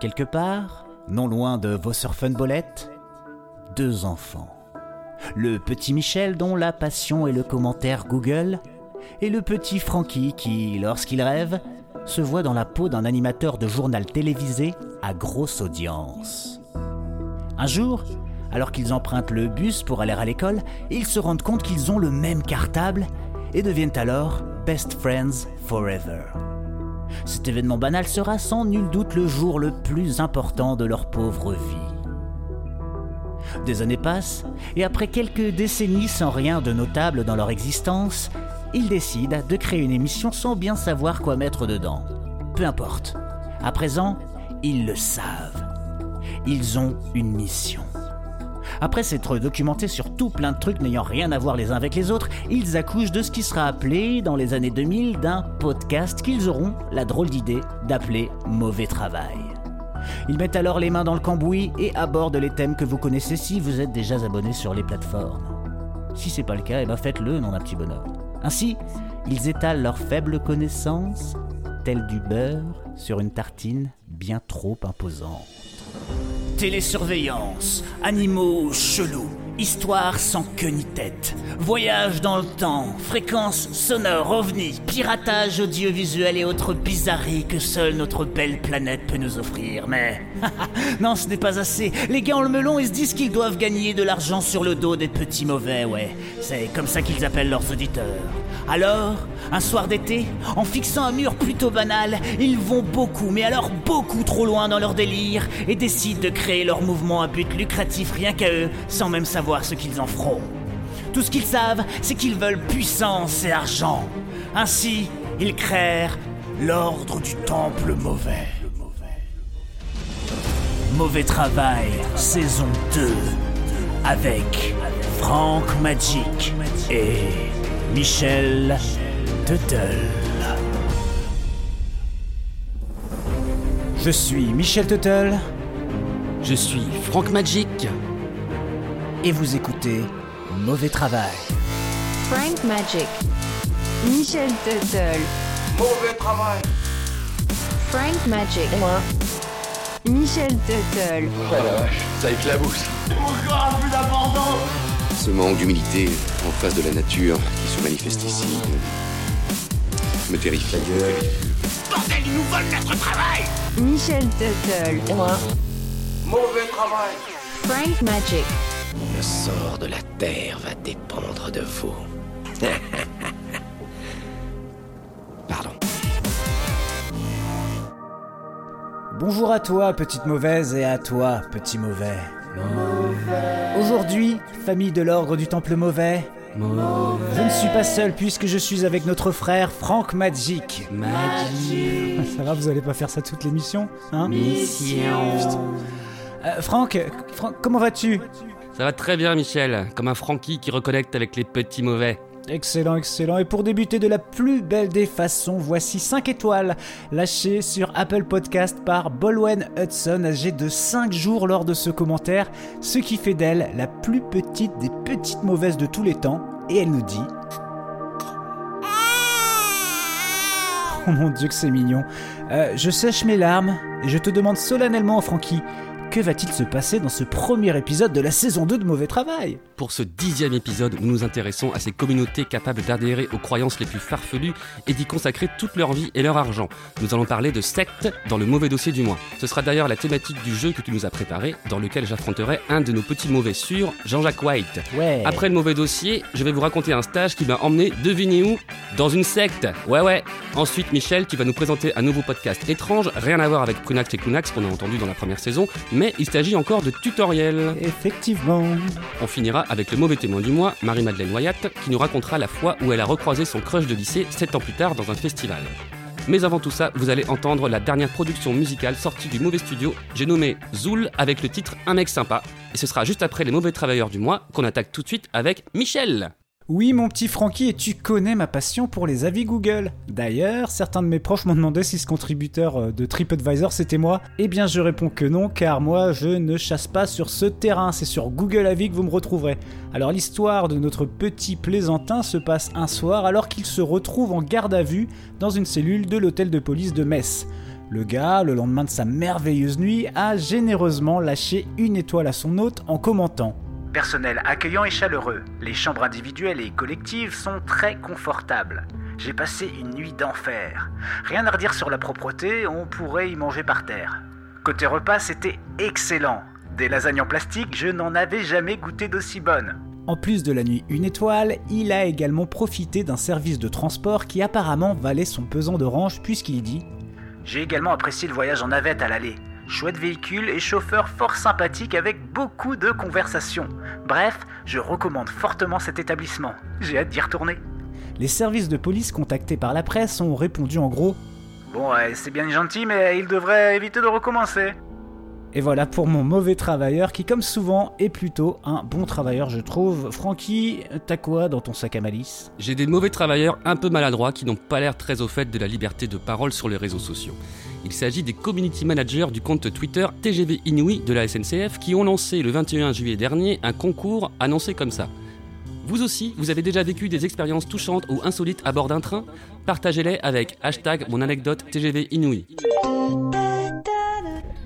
Quelque part, non loin de vos surfunbolettes, deux enfants. Le petit Michel dont la passion est le commentaire Google, et le petit Francky qui, lorsqu'il rêve, se voit dans la peau d'un animateur de journal télévisé à grosse audience. Un jour, alors qu'ils empruntent le bus pour aller à l'école, ils se rendent compte qu'ils ont le même cartable et deviennent alors best friends forever. Cet événement banal sera sans nul doute le jour le plus important de leur pauvre vie. Des années passent, et après quelques décennies sans rien de notable dans leur existence, ils décident de créer une émission sans bien savoir quoi mettre dedans. Peu importe. À présent, ils le savent. Ils ont une mission. Après s'être documentés sur tout plein de trucs n'ayant rien à voir les uns avec les autres, ils accouchent de ce qui sera appelé, dans les années 2000, d'un podcast qu'ils auront la drôle d'idée d'appeler Mauvais Travail. Ils mettent alors les mains dans le cambouis et abordent les thèmes que vous connaissez si vous êtes déjà abonné sur les plateformes. Si c'est pas le cas, eh ben faites-le, non un petit bonhomme. Ainsi, ils étalent leurs faibles connaissances, telles du beurre, sur une tartine bien trop imposante. Télésurveillance, animaux chelous, histoire sans queue ni tête, voyage dans le temps, fréquences sonores, ovnis, piratage audiovisuel et autres bizarreries que seule notre belle planète peut nous offrir. Mais non, ce n'est pas assez. Les gars ont le melon et se disent qu'ils doivent gagner de l'argent sur le dos des petits mauvais, ouais. C'est comme ça qu'ils appellent leurs auditeurs. Alors, un soir d'été, en fixant un mur plutôt banal, ils vont beaucoup, mais alors beaucoup trop loin dans leur délire et décident de créer leur mouvement à but lucratif rien qu'à eux, sans même savoir ce qu'ils en feront. Tout ce qu'ils savent, c'est qu'ils veulent puissance et argent. Ainsi, ils créèrent l'ordre du temple mauvais. Mauvais travail, saison 2, avec Frank Magic et Michel Tuttle. Je suis Michel Tuttle Je suis Franck Magic. et vous écoutez Mauvais Travail. Frank Magic. Michel Tuttle. Mauvais travail. Frank Magic. Et moi. Michel Tuttle. Oh la vache, ça éclabousse. Ce manque d'humilité en face de la nature qui se manifeste ici me terrifie. Michel Tuttle. Et moi. Mauvais travail. Frank Magic. Le sort de la terre va dépendre de vous. Pardon. Bonjour à toi, petite mauvaise, et à toi, petit mauvais. Aujourd'hui, famille de l'ordre du Temple mauvais, je ne suis pas seul puisque je suis avec notre frère Franck Magic. Magic. Ça va, vous allez pas faire ça toute l'émission hein Mission. Euh, Franck, Franck, comment vas-tu? Ça va très bien, Michel. Comme un Frankie qui reconnecte avec les petits mauvais. Excellent, excellent. Et pour débuter de la plus belle des façons, voici 5 étoiles lâchées sur Apple Podcast par Bolwen Hudson, âgée de 5 jours lors de ce commentaire, ce qui fait d'elle la plus petite des petites mauvaises de tous les temps. Et elle nous dit... Oh mon dieu que c'est mignon. Euh, je sèche mes larmes et je te demande solennellement, Francky, que va-t-il se passer dans ce premier épisode de la saison 2 de Mauvais Travail? Pour ce dixième épisode, nous nous intéressons à ces communautés capables d'adhérer aux croyances les plus farfelues et d'y consacrer toute leur vie et leur argent. Nous allons parler de sectes dans le mauvais dossier du mois. Ce sera d'ailleurs la thématique du jeu que tu nous as préparé, dans lequel j'affronterai un de nos petits mauvais sûrs, Jean-Jacques White. Ouais. Après le mauvais dossier, je vais vous raconter un stage qui m'a emmené, devinez où Dans une secte Ouais ouais Ensuite, Michel, tu vas nous présenter un nouveau podcast étrange, rien à voir avec Prunax et Clunax qu'on a entendu dans la première saison, mais il s'agit encore de tutoriels. Effectivement. On finira avec le mauvais témoin du mois, Marie-Madeleine Wyatt, qui nous racontera la fois où elle a recroisé son crush de lycée 7 ans plus tard dans un festival. Mais avant tout ça, vous allez entendre la dernière production musicale sortie du mauvais studio, j'ai nommé Zoul avec le titre Un mec sympa. Et ce sera juste après les mauvais travailleurs du mois qu'on attaque tout de suite avec Michel. Oui, mon petit Francky, et tu connais ma passion pour les avis Google. D'ailleurs, certains de mes proches m'ont demandé si ce contributeur euh, de TripAdvisor c'était moi. Eh bien, je réponds que non, car moi, je ne chasse pas sur ce terrain, c'est sur Google Avis que vous me retrouverez. Alors, l'histoire de notre petit plaisantin se passe un soir alors qu'il se retrouve en garde à vue dans une cellule de l'hôtel de police de Metz. Le gars, le lendemain de sa merveilleuse nuit, a généreusement lâché une étoile à son hôte en commentant Personnel accueillant et chaleureux. Les chambres individuelles et collectives sont très confortables. J'ai passé une nuit d'enfer. Rien à redire sur la propreté, on pourrait y manger par terre. Côté repas, c'était excellent. Des lasagnes en plastique, je n'en avais jamais goûté d'aussi bonnes. En plus de la nuit une étoile, il a également profité d'un service de transport qui apparemment valait son pesant d'orange puisqu'il dit J'ai également apprécié le voyage en navette à l'aller. Chouette véhicule et chauffeur fort sympathique avec beaucoup de conversations. Bref, je recommande fortement cet établissement. J'ai hâte d'y retourner. Les services de police contactés par la presse ont répondu en gros Bon, ouais, c'est bien gentil, mais il devrait éviter de recommencer. Et voilà pour mon mauvais travailleur qui, comme souvent, est plutôt un bon travailleur, je trouve. Francky, t'as quoi dans ton sac à malice? J'ai des mauvais travailleurs un peu maladroits qui n'ont pas l'air très au fait de la liberté de parole sur les réseaux sociaux. Il s'agit des community managers du compte Twitter TGV Inouï de la SNCF qui ont lancé le 21 juillet dernier un concours annoncé comme ça. Vous aussi, vous avez déjà vécu des expériences touchantes ou insolites à bord d'un train? Partagez-les avec hashtag mon anecdote TGV Inouï.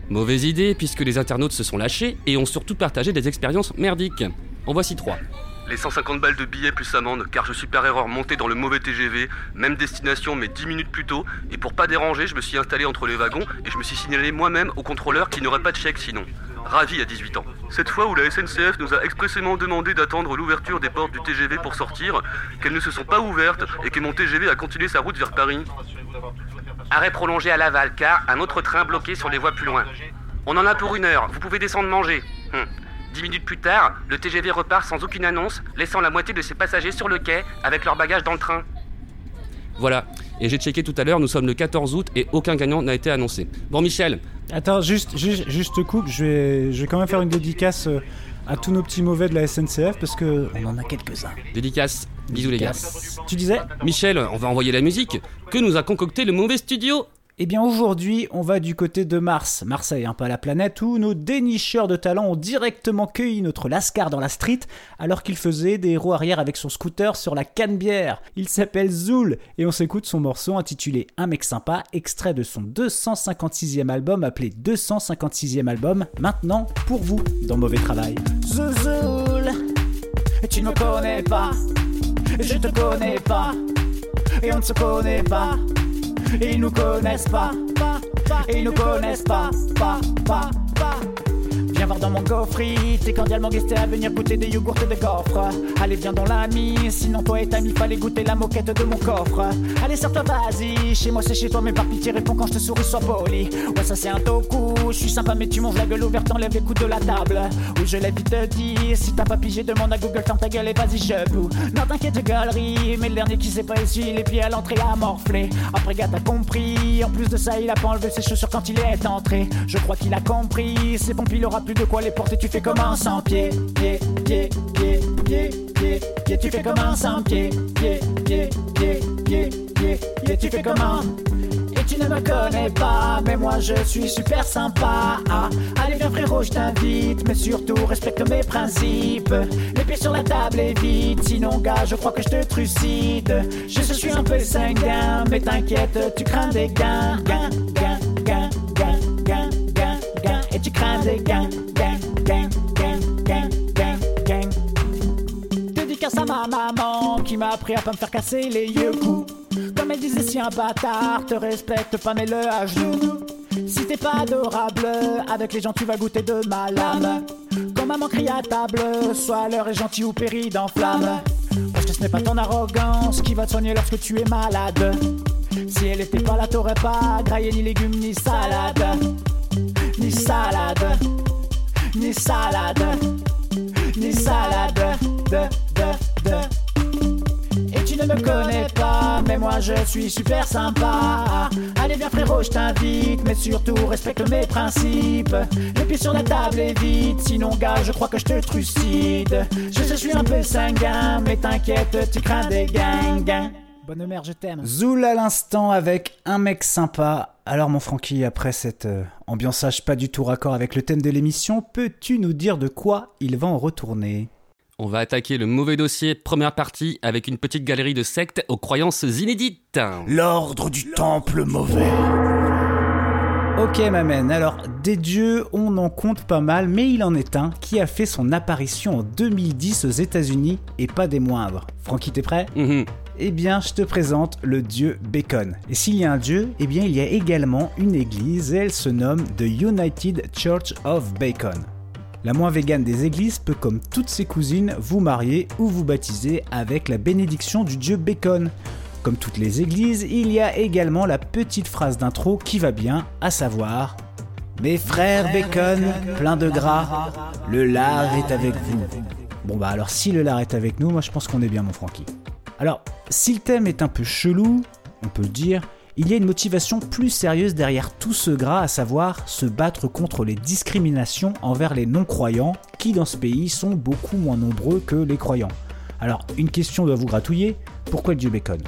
Mauvaise idée, puisque les internautes se sont lâchés et ont surtout partagé des expériences merdiques. En voici trois. Les 150 balles de billets plus amende, car je suis par erreur monté dans le mauvais TGV, même destination mais 10 minutes plus tôt, et pour pas déranger, je me suis installé entre les wagons et je me suis signalé moi-même au contrôleur qui n'aurait pas de chèque sinon. Ravi à 18 ans. Cette fois où la SNCF nous a expressément demandé d'attendre l'ouverture des portes du TGV pour sortir, qu'elles ne se sont pas ouvertes et que mon TGV a continué sa route vers Paris. Arrêt prolongé à Laval, car un autre train bloqué sur les voies plus loin. On en a pour une heure, vous pouvez descendre manger. Hum. Dix minutes plus tard, le TGV repart sans aucune annonce, laissant la moitié de ses passagers sur le quai avec leurs bagages dans le train. Voilà, et j'ai checké tout à l'heure, nous sommes le 14 août et aucun gagnant n'a été annoncé. Bon Michel Attends, juste, juste, juste coupe, je vais, je vais quand même faire une dédicace euh, à tous nos petits mauvais de la SNCF parce que on en a quelques-uns. Dédicace, bisous les gars. Tu disais Michel, on va envoyer la musique. Que nous a concocté le mauvais studio Eh bien aujourd'hui, on va du côté de Mars, Marseille, un peu à la planète, où nos dénicheurs de talent ont directement cueilli notre Lascar dans la street alors qu'il faisait des roues arrière avec son scooter sur la canne-bière. Il s'appelle Zoul et on s'écoute son morceau intitulé Un mec sympa, extrait de son 256e album appelé 256e album, maintenant pour vous dans Mauvais Travail. Zouzoul, tu ne me connais pas, je te connais pas, et on ne se connaît pas. Ils nous connaissent pas, pas, pas. Ils nous connaissent pas, pas, pas, pas. Dans mon gaufrier, t'es cordialement guesté à venir goûter des yogourts et des coffres. Allez, viens dans l'ami, sinon toi et ta mie, fallait goûter la moquette de mon coffre. Allez, sors-toi, vas-y, chez moi c'est chez toi, mais par pitié, réponds quand je te souris, sois poli. Ouais, ça c'est un toku, je suis sympa, mais tu manges la gueule ouverte, enlève les coups de la table. Oui, je l'ai vite dit, si t'as pas pigé, demande à Google, ferme ta gueule et vas-y, je boue. Non, t'inquiète, galerie, mais le dernier qui s'est pas essuie les pieds à l'entrée a morflé. Après, gars, t'as compris, en plus de ça, il a pas enlevé ses chaussures quand il est entré. Je crois qu'il a compris, c'est bon, il aura plus de quoi les porter, tu fais comme un sans pied, pied, pied, pied, pied, pied, pied, tu fais comme un sans pied, pied, pied, pied, pied, pied, pied, tu fais comme un. Et tu ne me connais pas, mais moi je suis super sympa. Ah, allez viens frérot, je t'invite, mais surtout respecte mes principes. Les pieds sur la table et vite, sinon gars, je crois que je te trucide. Je, suis un peu sanguin, mais t'inquiète, tu crains des gains, gains, gains, gains, gains, gains, gains, gains, et tu crains des gains, ma maman qui m'a appris à pas me faire casser les yeux coups. Comme elle disait, si un bâtard te respecte pas, mets-le à genoux. Si t'es pas adorable, avec les gens tu vas goûter de ma lame. Quand maman crie à table, sois l'heure est gentil ou péri dans flamme. Parce que ce n'est pas ton arrogance qui va te soigner lorsque tu es malade. Si elle était pas là, t'aurais pas graillé ni légumes ni salade. Ni salade, ni salade, ni salade. De, de, Et tu ne me connais pas, mais moi je suis super sympa. Allez viens frérot, je t'invite, mais surtout respecte mes principes. Les pieds sur la table et vite, sinon gars, je crois que je te trucide. Je suis un peu sanguin, mais t'inquiète, tu crains des gangs. Bonne mère, je t'aime. Zoul à l'instant avec un mec sympa. Alors mon Francky, après cette euh, ambiançage pas du tout raccord avec le thème de l'émission, peux-tu nous dire de quoi il va en retourner? On va attaquer le mauvais dossier, première partie, avec une petite galerie de sectes aux croyances inédites. L'ordre du temple mauvais. Ok Mamen, alors des dieux on en compte pas mal, mais il en est un qui a fait son apparition en 2010 aux États-Unis et pas des moindres. Francky, t'es prêt? Mhm. Eh bien, je te présente le dieu Bacon. Et s'il y a un dieu, eh bien, il y a également une église et elle se nomme The United Church of Bacon. La moins végane des églises peut, comme toutes ses cousines, vous marier ou vous baptiser avec la bénédiction du dieu Bacon. Comme toutes les églises, il y a également la petite phrase d'intro qui va bien, à savoir Mes frères Bacon, plein de gras, le lard est avec vous. Bon bah alors si le lard est avec nous, moi je pense qu'on est bien mon Francky. Alors, si le thème est un peu chelou, on peut dire, il y a une motivation plus sérieuse derrière tout ce gras, à savoir se battre contre les discriminations envers les non-croyants, qui dans ce pays sont beaucoup moins nombreux que les croyants. Alors, une question doit vous gratouiller, pourquoi le dieu Bacon?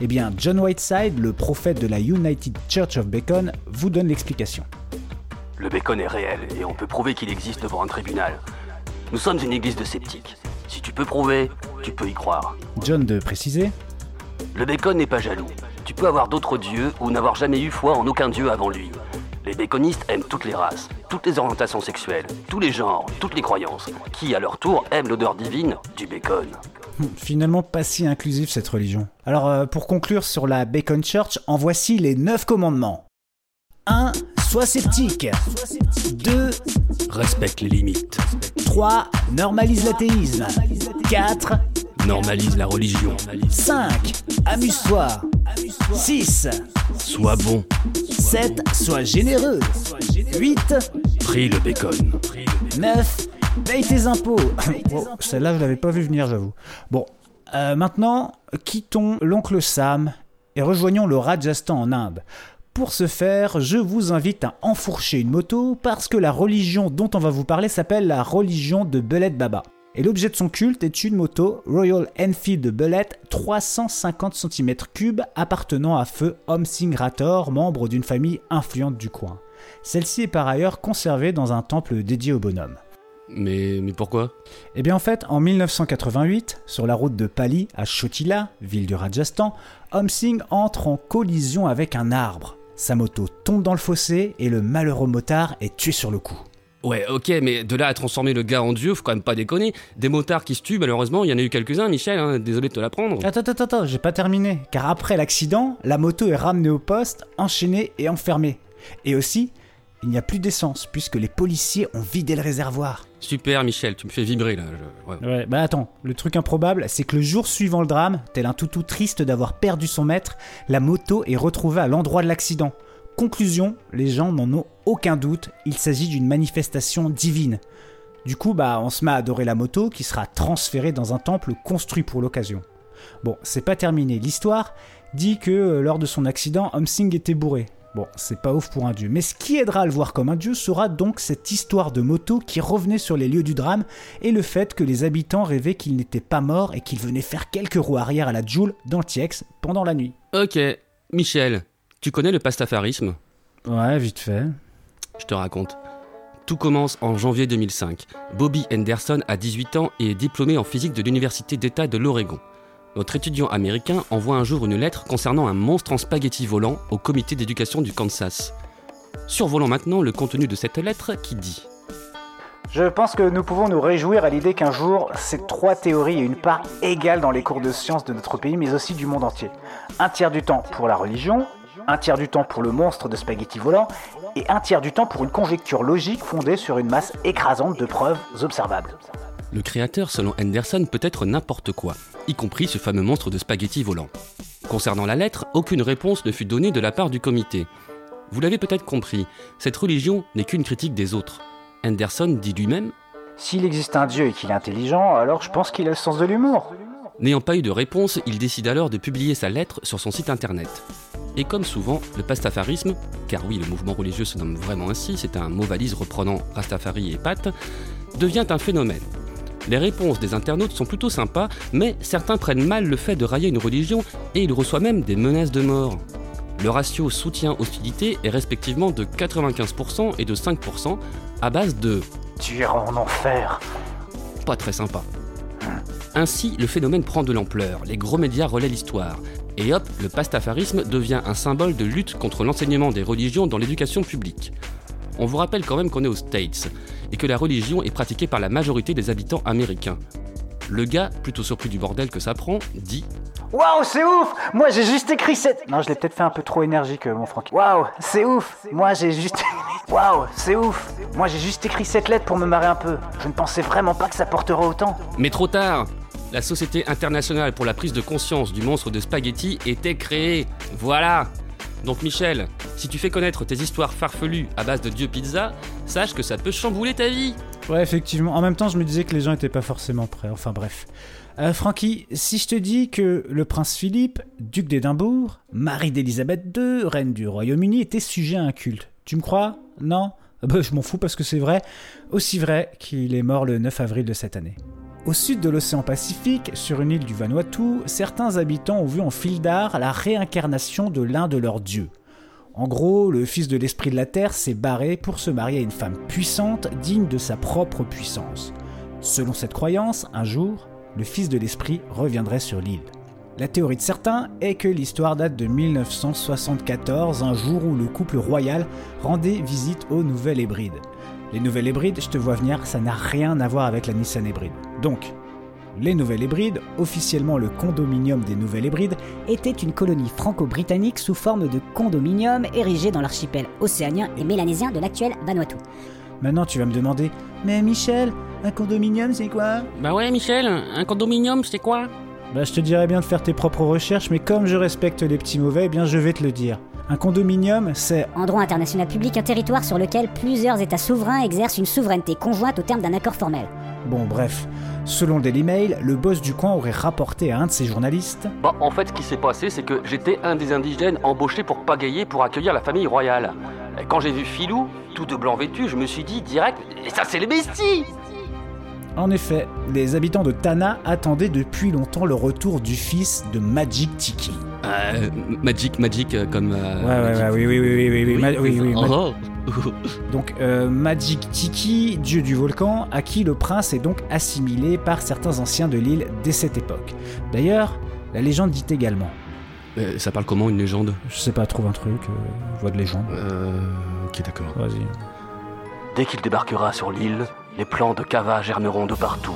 Eh bien, John Whiteside, le prophète de la United Church of Bacon, vous donne l'explication. Le bacon est réel et on peut prouver qu'il existe devant un tribunal. Nous sommes une église de sceptiques. Si tu peux prouver, tu peux y croire. John de préciser Le bacon n'est pas jaloux. Tu peux avoir d'autres dieux ou n'avoir jamais eu foi en aucun dieu avant lui. Les baconistes aiment toutes les races, toutes les orientations sexuelles, tous les genres, toutes les croyances, qui à leur tour aiment l'odeur divine du bacon. Finalement pas si inclusif cette religion. Alors euh, pour conclure sur la Bacon Church, en voici les 9 commandements. 1. Sois sceptique. 2. Respecte les limites. 3. Normalise l'athéisme. 4. Normalise la religion. 5. Amuse-toi. 6. Sois bon. 7. Sois généreux. 8. Prie le bacon. 9. Paye tes impôts. Bon, Celle-là, je l'avais pas vu venir, j'avoue. Bon, euh, maintenant, quittons l'oncle Sam et rejoignons le Rajasthan en Inde. Pour ce faire, je vous invite à enfourcher une moto parce que la religion dont on va vous parler s'appelle la religion de Bullet Baba. Et l'objet de son culte est une moto Royal Enfield Bullet 350 cm3 appartenant à feu Om Singh Rathore, membre d'une famille influente du coin. Celle-ci est par ailleurs conservée dans un temple dédié au bonhomme. Mais, mais pourquoi? Eh bien en fait, en 1988, sur la route de Pali à Chotila, ville du Rajasthan, Om Singh entre en collision avec un arbre. Sa moto tombe dans le fossé et le malheureux motard est tué sur le coup. Ouais, ok, mais de là à transformer le gars en dieu, faut quand même pas déconner. Des motards qui se tuent, malheureusement, il y en a eu quelques-uns, Michel, hein, désolé de te l'apprendre. Attends, attends, attends, j'ai pas terminé. Car après l'accident, la moto est ramenée au poste, enchaînée et enfermée. Et aussi, il n'y a plus d'essence puisque les policiers ont vidé le réservoir. Super, Michel, tu me fais vibrer là. je- ouais. Ouais, bah attends, le truc improbable, c'est que le jour suivant le drame, tel un toutou triste d'avoir perdu son maître, la moto est retrouvée à l'endroit de l'accident. Conclusion, les gens n'en ont aucun doute, il s'agit d'une manifestation divine. Du coup, bah, on se met à adorer la moto qui sera transférée dans un temple construit pour l'occasion. Bon, c'est pas terminé. L'histoire dit que euh, lors de son accident, Om Singh était bourré. Bon, c'est pas ouf pour un dieu. Mais ce qui aidera à le voir comme un dieu sera donc cette histoire de moto qui revenait sur les lieux du drame et le fait que les habitants rêvaient qu'il n'était pas mort et qu'il venait faire quelques roues arrière à la Joule dans le Tiex pendant la nuit. Ok, Michel, tu connais le pastafarisme Ouais, vite fait. Je te raconte. Tout commence en janvier 2005. Bobby Henderson a 18 ans et est diplômé en physique de l'Université d'État de l'Oregon. Notre étudiant américain envoie un jour une lettre concernant un monstre en spaghetti volant au comité d'éducation du Kansas. Survolons maintenant le contenu de cette lettre qui dit Je pense que nous pouvons nous réjouir à l'idée qu'un jour, ces trois théories aient une part égale dans les cours de sciences de notre pays, mais aussi du monde entier. Un tiers du temps pour la religion, un tiers du temps pour le monstre de spaghetti volant, et un tiers du temps pour une conjecture logique fondée sur une masse écrasante de preuves observables. Le créateur, selon Henderson, peut être n'importe quoi, y compris ce fameux monstre de spaghetti volant. Concernant la lettre, aucune réponse ne fut donnée de la part du comité. Vous l'avez peut-être compris, cette religion n'est qu'une critique des autres. Henderson dit lui-même S'il existe un dieu et qu'il est intelligent, alors je pense qu'il a le sens de l'humour. N'ayant pas eu de réponse, il décide alors de publier sa lettre sur son site internet. Et comme souvent, le pastafarisme, car oui, le mouvement religieux se nomme vraiment ainsi, c'est un mot valise reprenant Rastafari et Pat, devient un phénomène. Les réponses des internautes sont plutôt sympas, mais certains prennent mal le fait de railler une religion et il reçoit même des menaces de mort. Le ratio soutien-hostilité est respectivement de 95% et de 5% à base de Tu iras en enfer. pas très sympa. Ainsi, le phénomène prend de l'ampleur, les gros médias relaient l'histoire, et hop, le pastafarisme devient un symbole de lutte contre l'enseignement des religions dans l'éducation publique. On vous rappelle quand même qu'on est aux States, et que la religion est pratiquée par la majorité des habitants américains. Le gars, plutôt surpris du bordel que ça prend, dit Waouh, c'est ouf Moi j'ai juste écrit cette. Non, je l'ai peut-être fait un peu trop énergique, euh, mon Francky. Waouh, c'est ouf Moi j'ai juste. Waouh, c'est ouf Moi j'ai juste écrit cette lettre pour me marrer un peu. Je ne pensais vraiment pas que ça porterait autant. Mais trop tard La Société internationale pour la prise de conscience du monstre de spaghetti était créée. Voilà Donc Michel, si tu fais connaître tes histoires farfelues à base de Dieu Pizza, sache que ça peut chambouler ta vie Ouais, effectivement. En même temps, je me disais que les gens étaient pas forcément prêts. Enfin bref. Euh, Francky, si je te dis que le prince Philippe, duc d'Édimbourg, mari d'Élisabeth II, reine du Royaume-Uni, était sujet à un culte, tu me crois? Non? Ah bah, Je m'en fous parce que c'est vrai. Aussi vrai qu'il est mort le 9 avril de cette année. Au sud de l'océan Pacifique, sur une île du Vanuatu, certains habitants ont vu en fil d'art la réincarnation de l'un de leurs dieux. En gros, le fils de l'esprit de la Terre s'est barré pour se marier à une femme puissante, digne de sa propre puissance. Selon cette croyance, un jour, le fils de l'esprit reviendrait sur l'île. La théorie de certains est que l'histoire date de 1974, un jour où le couple royal rendait visite aux Nouvelles Hébrides. Les Nouvelles Hébrides, je te vois venir, ça n'a rien à voir avec la Nissan Hébride. Donc, les Nouvelles Hébrides, officiellement le condominium des Nouvelles Hébrides, était une colonie franco-britannique sous forme de condominium érigée dans l'archipel océanien et mélanésien de l'actuel Vanuatu. Maintenant, tu vas me demander, mais Michel, un condominium, c'est quoi? Bah ouais Michel, un condominium c'est quoi? Bah, je te dirais bien de faire tes propres recherches, mais comme je respecte les petits mauvais, eh bien, je vais te le dire. Un condominium, c'est En droit international public, un territoire sur lequel plusieurs États souverains exercent une souveraineté conjointe au terme d'un accord formel. Bon, bref. Selon Daily Mail, le boss du coin aurait rapporté à un de ses journalistes Bah, en fait, ce qui s'est passé, c'est que j'étais un des indigènes embauchés pour pagayer pour accueillir la famille royale. Et Quand j'ai vu Filou, tout de blanc vêtu, je me suis dit direct, et ça c'est les besties En effet, les habitants de Tana attendaient depuis longtemps le retour du fils de Magic Tiki. Euh, Magic, Magic, euh, comme... euh, Ouais, ouais, ouais, oui, oui, oui, oui, oui, oui, ma- oui, oui, ma- Oh. Donc, euh, Magic Tiki, dieu du volcan, à qui le prince est donc assimilé par certains anciens de l'île dès cette époque. D'ailleurs, la légende dit également. Euh, ça parle comment une légende? Je sais pas, trouve un truc, euh, voix de légende. Euh... Ok d'accord. Vas-y. Dès qu'il débarquera sur l'île, les plants de cava germeront de partout.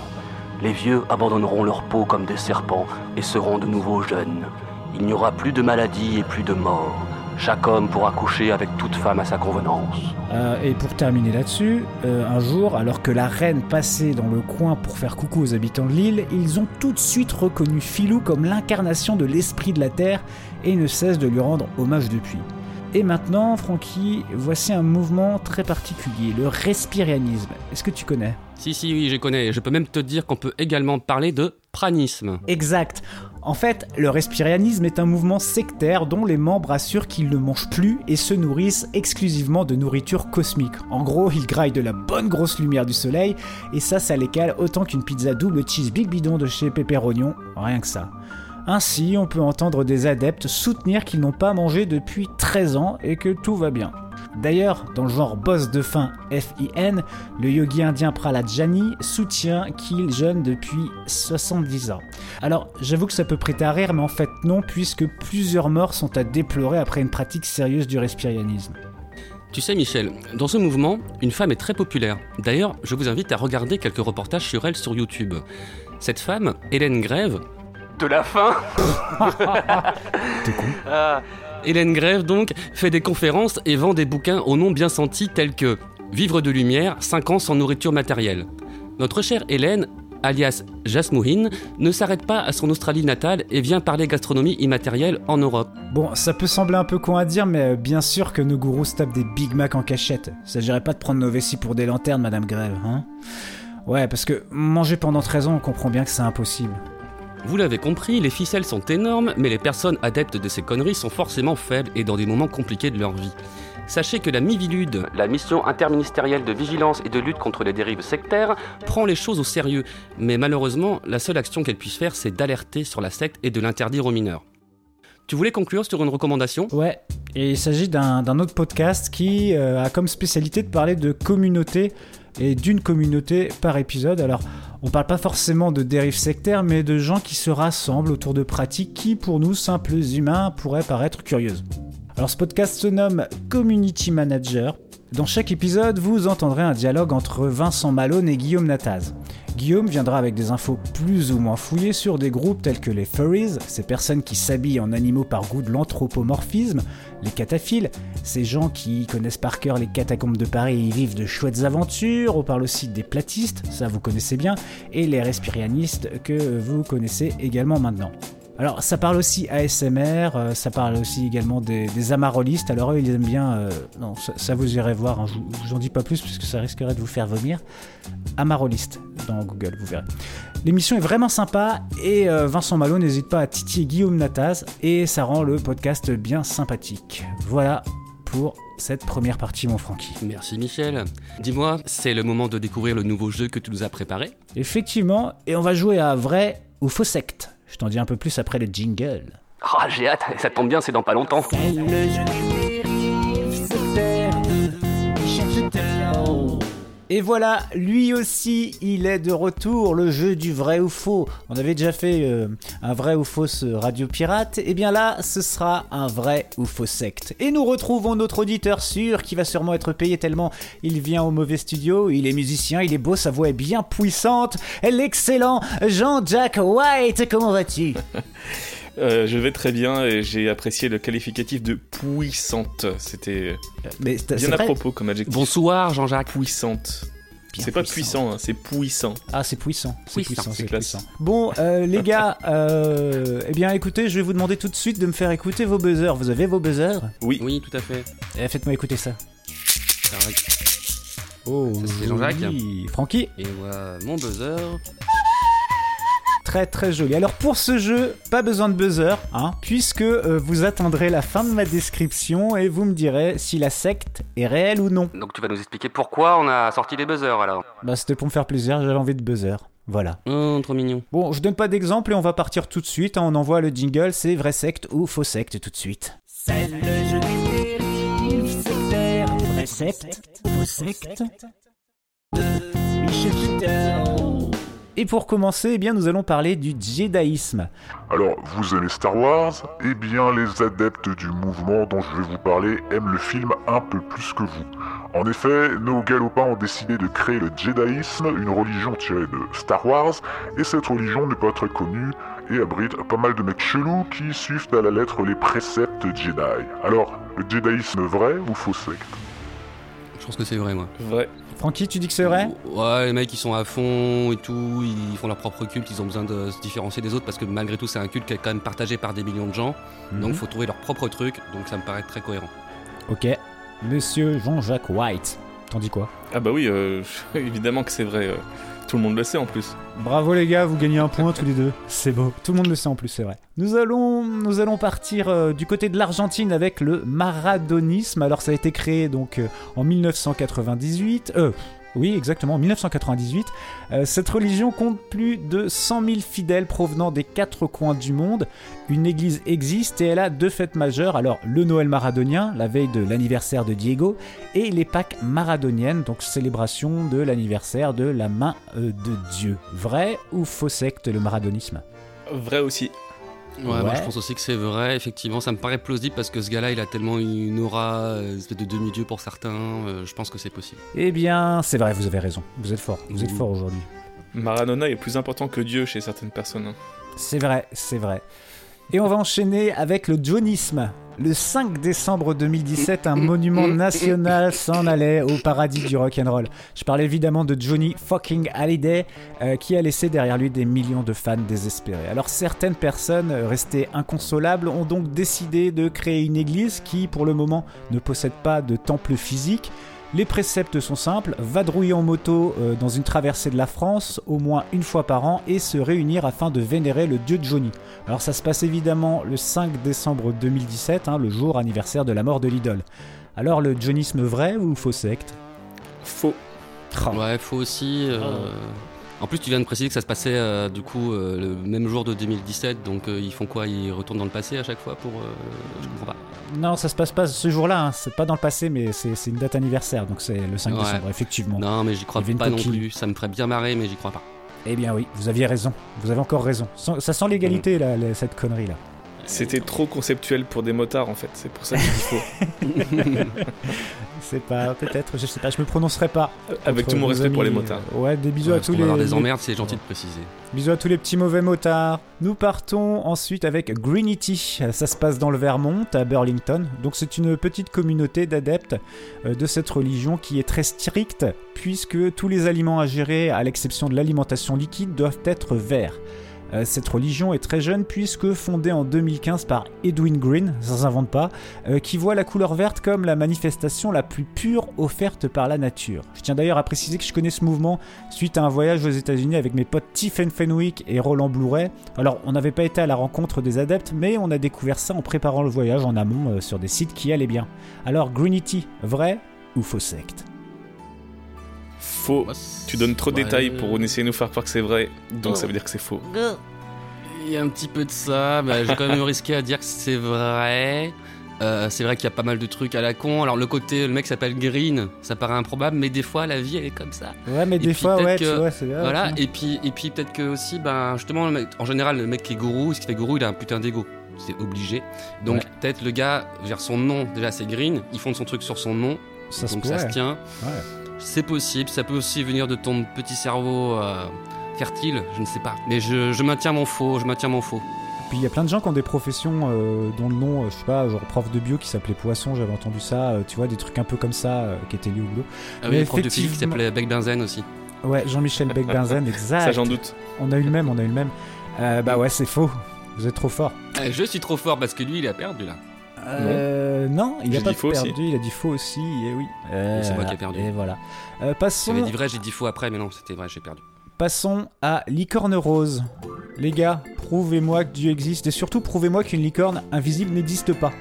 Les vieux abandonneront leur peau comme des serpents et seront de nouveau jeunes. Il n'y aura plus de maladies et plus de morts. Chaque homme pourra coucher avec toute femme à sa convenance. Euh, et pour terminer là-dessus, euh, un jour, alors que la reine passait dans le coin pour faire coucou aux habitants de l'île, ils ont tout de suite reconnu Filou comme l'incarnation de l'esprit de la Terre et ne cessent de lui rendre hommage depuis. Et maintenant, Francky, voici un mouvement très particulier, le respirianisme. Est-ce que tu connais? Si, si, oui, je connais. Je peux même te dire qu'on peut également parler de pranisme. Exact. En fait, le respirianisme est un mouvement sectaire dont les membres assurent qu'ils ne mangent plus et se nourrissent exclusivement de nourriture cosmique. En gros, ils graillent de la bonne grosse lumière du soleil et ça, ça les cale autant qu'une pizza double cheese big bidon de chez Pepperonion, rien que ça. Ainsi, on peut entendre des adeptes soutenir qu'ils n'ont pas mangé depuis 13 ans et que tout va bien. D'ailleurs, dans le genre boss de faim FIN, le yogi indien Prahlad Jani soutient qu'il jeûne depuis 70 ans. Alors, j'avoue que ça peut prêter à rire, mais en fait non, puisque plusieurs morts sont à déplorer après une pratique sérieuse du respirianisme. Tu sais, Michel, dans ce mouvement, une femme est très populaire. D'ailleurs, je vous invite à regarder quelques reportages sur elle sur YouTube. Cette femme, Hélène Grève, De la faim T'es con Ah, Hélène Grève donc fait des conférences et vend des bouquins au nom bien senti tels que Vivre de lumière, 5 ans sans nourriture matérielle. Notre chère Hélène, alias Jasmouhine, ne s'arrête pas à son Australie natale et vient parler gastronomie immatérielle en Europe. Bon, ça peut sembler un peu con à dire, mais bien sûr que nos gourous se tapent des Big Mac en cachette. S'agirait pas de prendre nos vessies pour des lanternes, Madame Grève, hein? Ouais, parce que manger pendant 13 ans, on comprend bien que c'est impossible. Vous l'avez compris, les ficelles sont énormes, mais les personnes adeptes de ces conneries sont forcément faibles et dans des moments compliqués de leur vie. Sachez que la MIVILUD, la mission interministérielle de vigilance et de lutte contre les dérives sectaires, prend les choses au sérieux, mais malheureusement, la seule action qu'elle puisse faire, c'est d'alerter sur la secte et de l'interdire aux mineurs. Tu voulais conclure sur une recommandation? Ouais, et il s'agit d'un d'un autre podcast qui euh, a comme spécialité de parler de communauté et d'une communauté par épisode. Alors, on parle pas forcément de dérives sectaires, mais de gens qui se rassemblent autour de pratiques qui, pour nous, simples humains, pourraient paraître curieuses. Alors, ce podcast se nomme Community Manager. Dans chaque épisode, vous entendrez un dialogue entre Vincent Malone et Guillaume Nataz. Guillaume viendra avec des infos plus ou moins fouillées sur des groupes tels que les furries, ces personnes qui s'habillent en animaux par goût de l'anthropomorphisme, les cataphiles, ces gens qui connaissent par cœur les catacombes de Paris et y vivent de chouettes aventures, on parle aussi des platistes, ça vous connaissez bien, et les respirianistes que vous connaissez également maintenant. Alors ça parle aussi ASMR, euh, ça parle aussi également des, des amarolistes, alors eux ils aiment bien, euh, non ça, ça vous irez voir, hein, je, vous- je vous en dis pas plus puisque ça risquerait de vous faire vomir, amaroliste dans Google, vous verrez. L'émission est vraiment sympa et euh, Vincent Malo n'hésite pas à titiller Guillaume Nataz et ça rend le podcast bien sympathique. Voilà pour cette première partie mon Francky. Merci Michel. Dis-moi, c'est le moment de découvrir le nouveau jeu que tu nous as préparé? Effectivement, et on va jouer à vrai ou faux secte. Je t'en dis un peu plus après le jingle. Ah, j'ai hâte, ça tombe bien, c'est dans pas longtemps. Et voilà, lui aussi, il est de retour, le jeu du vrai ou faux. On avait déjà fait euh, un vrai ou faux radio pirate, et bien là, ce sera un vrai ou faux secte. Et nous retrouvons notre auditeur sûr qui va sûrement être payé tellement il vient au mauvais studio, il est musicien, il est beau, sa voix est bien puissante. L'excellent Jean-Jack White, comment vas-tu? Euh, je vais très bien et j'ai apprécié le qualificatif de puissante. C'était Mais c'est- c'est bien à vrai propos comme adjectif. Bonsoir Jean-Jacques. Puissante. Bien C'est pas puissant. hein, c'est puissant. Ah, c'est puissant. C'est Puissant, puissant, c'est c'est classe. puissant. Bon, euh, les gars, euh, eh bien, écoutez, je vais vous demander tout de suite de me faire écouter vos buzzers. Vous avez vos buzzers Oui. Oui, tout à fait. Eh, Faites-moi écouter ça. Oh, Ça, c'est Jean-Jacques. Francky, Et voilà mon buzzer. Très très joli. Alors pour ce jeu, pas besoin de buzzer, hein, puisque euh, vous attendrez la fin de ma description et vous me direz si la secte est réelle ou non. Donc tu vas nous expliquer pourquoi on a sorti les buzzers alors. Bah c'était pour me faire plaisir, j'avais envie de buzzer. Voilà. Oh, trop mignon. Bon, je donne pas d'exemple et on va partir tout de suite. hein. On envoie le jingle, c'est vrai secte ou faux secte tout de suite. C'est le jeu des sectaires. Vrai secte, faux secte? Et pour commencer, eh bien, nous allons parler du jédaïsme. Alors, vous aimez Star Wars? Eh bien, les adeptes du mouvement dont je vais vous parler aiment le film un peu plus que vous. En effet, nos galopins ont décidé de créer le Jediisme, une religion tirée de Star Wars, et cette religion n'est pas très connue et abrite pas mal de mecs chelous qui suivent à la lettre les préceptes Jedi. Alors, le Jediisme vrai ou faux secte? Je pense que c'est vrai, moi. Vrai. Francky, tu dis que c'est vrai Ouais, les mecs ils sont à fond et tout, ils font leur propre culte, ils ont besoin de se différencier des autres parce que malgré tout c'est un culte qui est quand même partagé par des millions de gens, donc Mhm. faut trouver leur propre truc, donc ça me paraît très cohérent. Ok. Monsieur Jean-Jacques White. T'en dis quoi Ah bah oui, euh, évidemment que c'est vrai. euh, Tout le monde le sait en plus. Bravo les gars, vous gagnez un point tous les deux. C'est beau. Tout le monde le sait en plus, c'est vrai. Nous allons, nous allons partir euh, du côté de l'Argentine avec le maradonisme. Alors ça a été créé donc euh, en 1998. Euh, oui, exactement, en 1998. Euh, cette religion compte plus de 100 000 fidèles provenant des quatre coins du monde. Une église existe et elle a deux fêtes majeures. Alors le Noël maradonien, la veille de l'anniversaire de Diego, et les Pâques maradoniennes, donc célébration de l'anniversaire de la main euh, de Dieu. Vrai ou faux secte le maradonisme Vrai aussi. Ouais, moi je pense aussi que c'est vrai, effectivement, ça me paraît plausible parce que ce gars-là il a tellement une aura, euh, une espèce de demi-dieu pour certains, euh, je pense que c'est possible. Eh bien, c'est vrai, vous avez raison. Vous êtes fort, vous êtes fort aujourd'hui. Maradona est plus important que Dieu chez certaines personnes. hein. C'est vrai, c'est vrai. Et on va enchaîner avec le johnisme. Le 5 décembre 2017, un monument national s'en allait au paradis du rock'n'roll. Je parle évidemment de Johnny fucking Hallyday, euh, qui a laissé derrière lui des millions de fans désespérés. Alors certaines personnes euh, restées inconsolables ont donc décidé de créer une église qui, pour le moment, ne possède pas de temple physique, Les préceptes sont simples, vadrouiller en moto euh, dans une traversée de la France au moins une fois par an et se réunir afin de vénérer le dieu Johnny. Alors ça se passe évidemment le 5 décembre 2017, hein, le jour anniversaire de la mort de l'idole. Alors le Johnnisme vrai ou faux secte? Faux. Ouais, faux aussi. euh, En plus, tu viens de préciser que ça se passait euh, du coup euh, le même jour de 2017, donc euh, ils font quoi? Ils retournent dans le passé à chaque fois pour. euh, Je comprends pas. Non, ça se passe pas ce jour-là, hein, c'est pas dans le passé, mais c'est une date anniversaire, donc c'est le 5 Ouais. décembre, effectivement. Non, mais j'y crois pas non plus. Ça me ferait bien marrer, mais j'y crois pas. Eh bien oui, vous aviez raison, vous avez encore raison. Ça sent l'égalité, là, la- cette connerie-là. C'était trop conceptuel pour des motards en fait, c'est pour ça qu'il faut. C'est pas, peut-être, je sais pas, je me prononcerai pas. Avec Contre tout mon respect pour les motards. euh, Ouais, des bisous Ouais, à tous les. va avoir des emmerdes, c'est gentil de préciser. Bisous à tous les petits mauvais motards. Nous partons ensuite avec Greenity. Ça se passe dans le Vermont, à Burlington. Donc c'est une petite communauté d'adeptes euh, de cette religion qui est très stricte, puisque tous les aliments à gérer, à l'exception de l'alimentation liquide, doivent être verts. Euh, Cette religion est très jeune puisque fondée en 2015 par Edwin Green, ça s'invente pas, euh, qui voit la couleur verte comme la manifestation la plus pure offerte par la nature. Je tiens d'ailleurs à préciser que je connais ce mouvement suite à un voyage aux États-Unis avec mes potes Tiffen Fenwick et Roland Blouret. Alors, on n'avait pas été à la rencontre des adeptes, mais on a découvert ça en préparant le voyage en amont euh, sur des sites qui allaient bien. Alors, Greenity, vrai ou faux secte? Faux. Tu donnes trop de Ouais. détails pour essayer de nous faire croire que c'est vrai, donc Oh. ça veut dire que c'est faux. Il y a un petit peu de ça, mais j'ai quand même risqué à dire que c'est vrai. Euh, c'est vrai qu'il y a pas mal de trucs à la con. Alors le côté, le mec s'appelle Green, ça paraît improbable, mais des fois la vie elle est comme ça. Ouais, mais Et des fois, ouais, que- tu vois, c'est ah, Voilà, et puis, et puis peut-être que aussi, ben, justement, le mec- en général, le mec qui est gourou, ce qui fait gourou, il a un putain d'ego. C'est obligé. Donc, Ouais. peut-être le gars, vers son nom, déjà c'est Green, il fonde son truc sur son nom, Ça se donc ça se tient. Ouais. C'est possible, ça peut aussi venir de ton petit cerveau euh, fertile, je ne sais pas. Mais je, je maintiens mon faux, je maintiens mon faux. Puis il y a plein de gens qui ont des professions euh, dont le nom, euh, je sais pas, genre prof de bio qui s'appelait Poisson, j'avais entendu ça, euh, tu vois, des trucs un peu comme ça euh, qui étaient liés au boulot. Ah oui, prof de physique qui effectivement- s'appelait Beck Benzen aussi. Ouais, Jean-Michel Beck-Benzen, exact. Ça, j'en doute. On a eu le même, on a eu le même. Euh, bah ouais, c'est faux. Vous êtes trop fort. Je suis trop fort parce que lui, il a perdu là. Euh, non, il J'ai a pas dit faux perdu, aussi. il a dit faux aussi, et oui. c'est moi Euh, qui ai perdu. Et voilà. Euh, passons, J'avais dit vrai, j'ai dit faux après, mais non, c'était vrai, j'ai perdu. passons à licorne rose. Les gars, prouvez-moi que Dieu existe, et surtout prouvez-moi qu'une licorne invisible n'existe pas.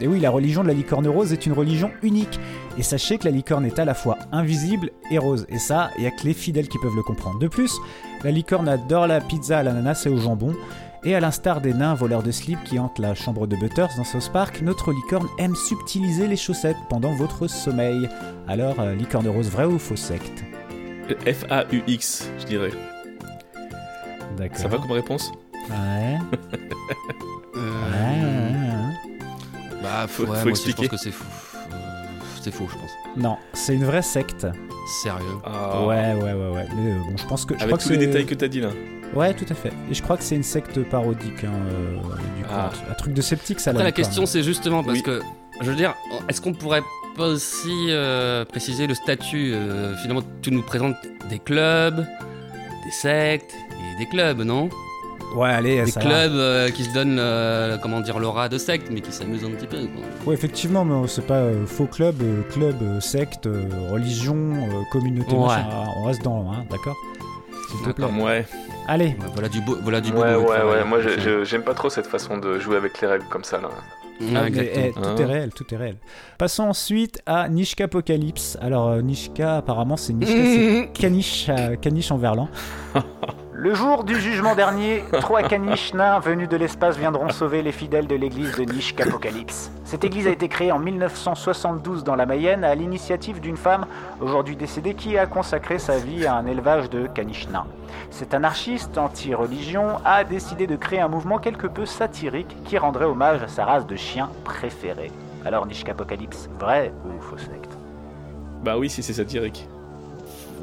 Et oui, la religion de la licorne rose est une religion unique. Et sachez que la licorne est à la fois invisible et rose. Et ça, il n'y a que les fidèles qui peuvent le comprendre. De plus, la licorne adore la pizza à l'ananas et au jambon. Et à l'instar des nains voleurs de slip qui hantent la chambre de Butters dans South Park, notre licorne aime subtiliser les chaussettes pendant votre sommeil. Alors, euh, licorne rose, vrai ou faux secte F-A-U-X, je dirais. D'accord. Ça va comme réponse Ouais. Euh, Ouais, ouais, ouais. Bah, Faut- ouais, faut moi aussi, je expliquer. pense que c'est faux. Euh, c'est faux, je pense. Non, c'est une vraie secte. Sérieux? Ah. Ouais, ouais, ouais, ouais. Mais euh, bon, je pense que. Je Avec crois que tous les détails que t'as dit là. Ouais, tout à fait. Et je crois que c'est une secte parodique, hein, euh, du coup. Ah. Un truc de sceptique, ça Après, la licorne. question, c'est justement parce Oui. que, je veux dire, est-ce qu'on pourrait pas aussi euh, préciser le statut euh, Finalement, tu nous présentes des clubs, des sectes et des clubs, non? Ouais, allez, Des ça clubs euh, qui se donnent, euh, comment dire, l'aura de secte, mais qui s'amusent un petit peu. quoi. Ouais, effectivement, mais c'est pas euh, faux club, euh, club, euh, secte, euh, religion, euh, communauté, Ouais. machin. Ah, On reste dans, hein, d'accord? S'il te plaît. D'accord. Ouais. Allez, voilà du beau, voilà du beau Ouais, ouais. Moi, je- j'aime pas trop cette façon de jouer avec les règles comme ça là. Ah, mais, eh, tout Hein. est réel, tout est réel. Passons ensuite à Nishka Apocalypse. Alors, euh, Nishka, apparemment, c'est Nishka, c'est caniche, euh, caniche en verlan. Le jour du jugement dernier, trois caniches nains venus de l'espace viendront sauver les fidèles de l'église de Nishka Apocalypse. Cette église a été créée en 1972 dans la Mayenne à l'initiative d'une femme, aujourd'hui décédée, qui a consacré sa vie à un élevage de caniches nains. Cet anarchiste anti-religion a décidé de créer un mouvement quelque peu satirique qui rendrait hommage à sa race de chiens préférée. Alors Nishka Apocalypse, vrai ou faux secte? Bah oui, si c'est satirique.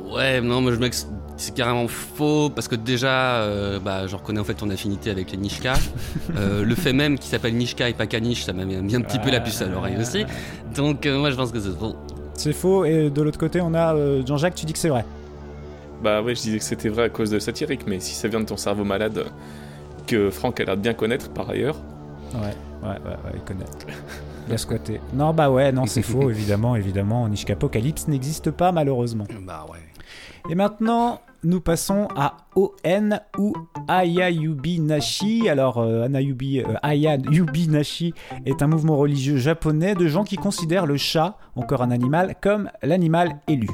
Ouais, non, mais je mec, c'est carrément faux parce que déjà, euh, bah, je reconnais en fait ton affinité avec les Nishka. Euh, le fait même qu'il s'appelle Nishka et pas Kanish, ça m'a mis un petit peu la puce à l'oreille aussi. Donc, euh, moi, je pense que c'est faux. C'est faux, et de l'autre côté, on a euh, Jean-Jacques, tu dis que c'est vrai. Bah ouais, je disais que c'était vrai à cause de satirique, mais si ça vient de ton cerveau malade, que Franck a l'air de bien connaître par ailleurs, Ouais. Ouais, ouais, ouais, il connaît. Il a squatté. Non, bah ouais, non, c'est faux, évidemment, évidemment. Nishkapocalypse n'existe pas, malheureusement. Bah ouais. Et maintenant, nous passons à ON ou Ayayubi Nashi. Alors, euh, Anayubi, euh, Ayayubi Nashi est un mouvement religieux japonais de gens qui considèrent le chat, encore un animal, comme l'animal élu.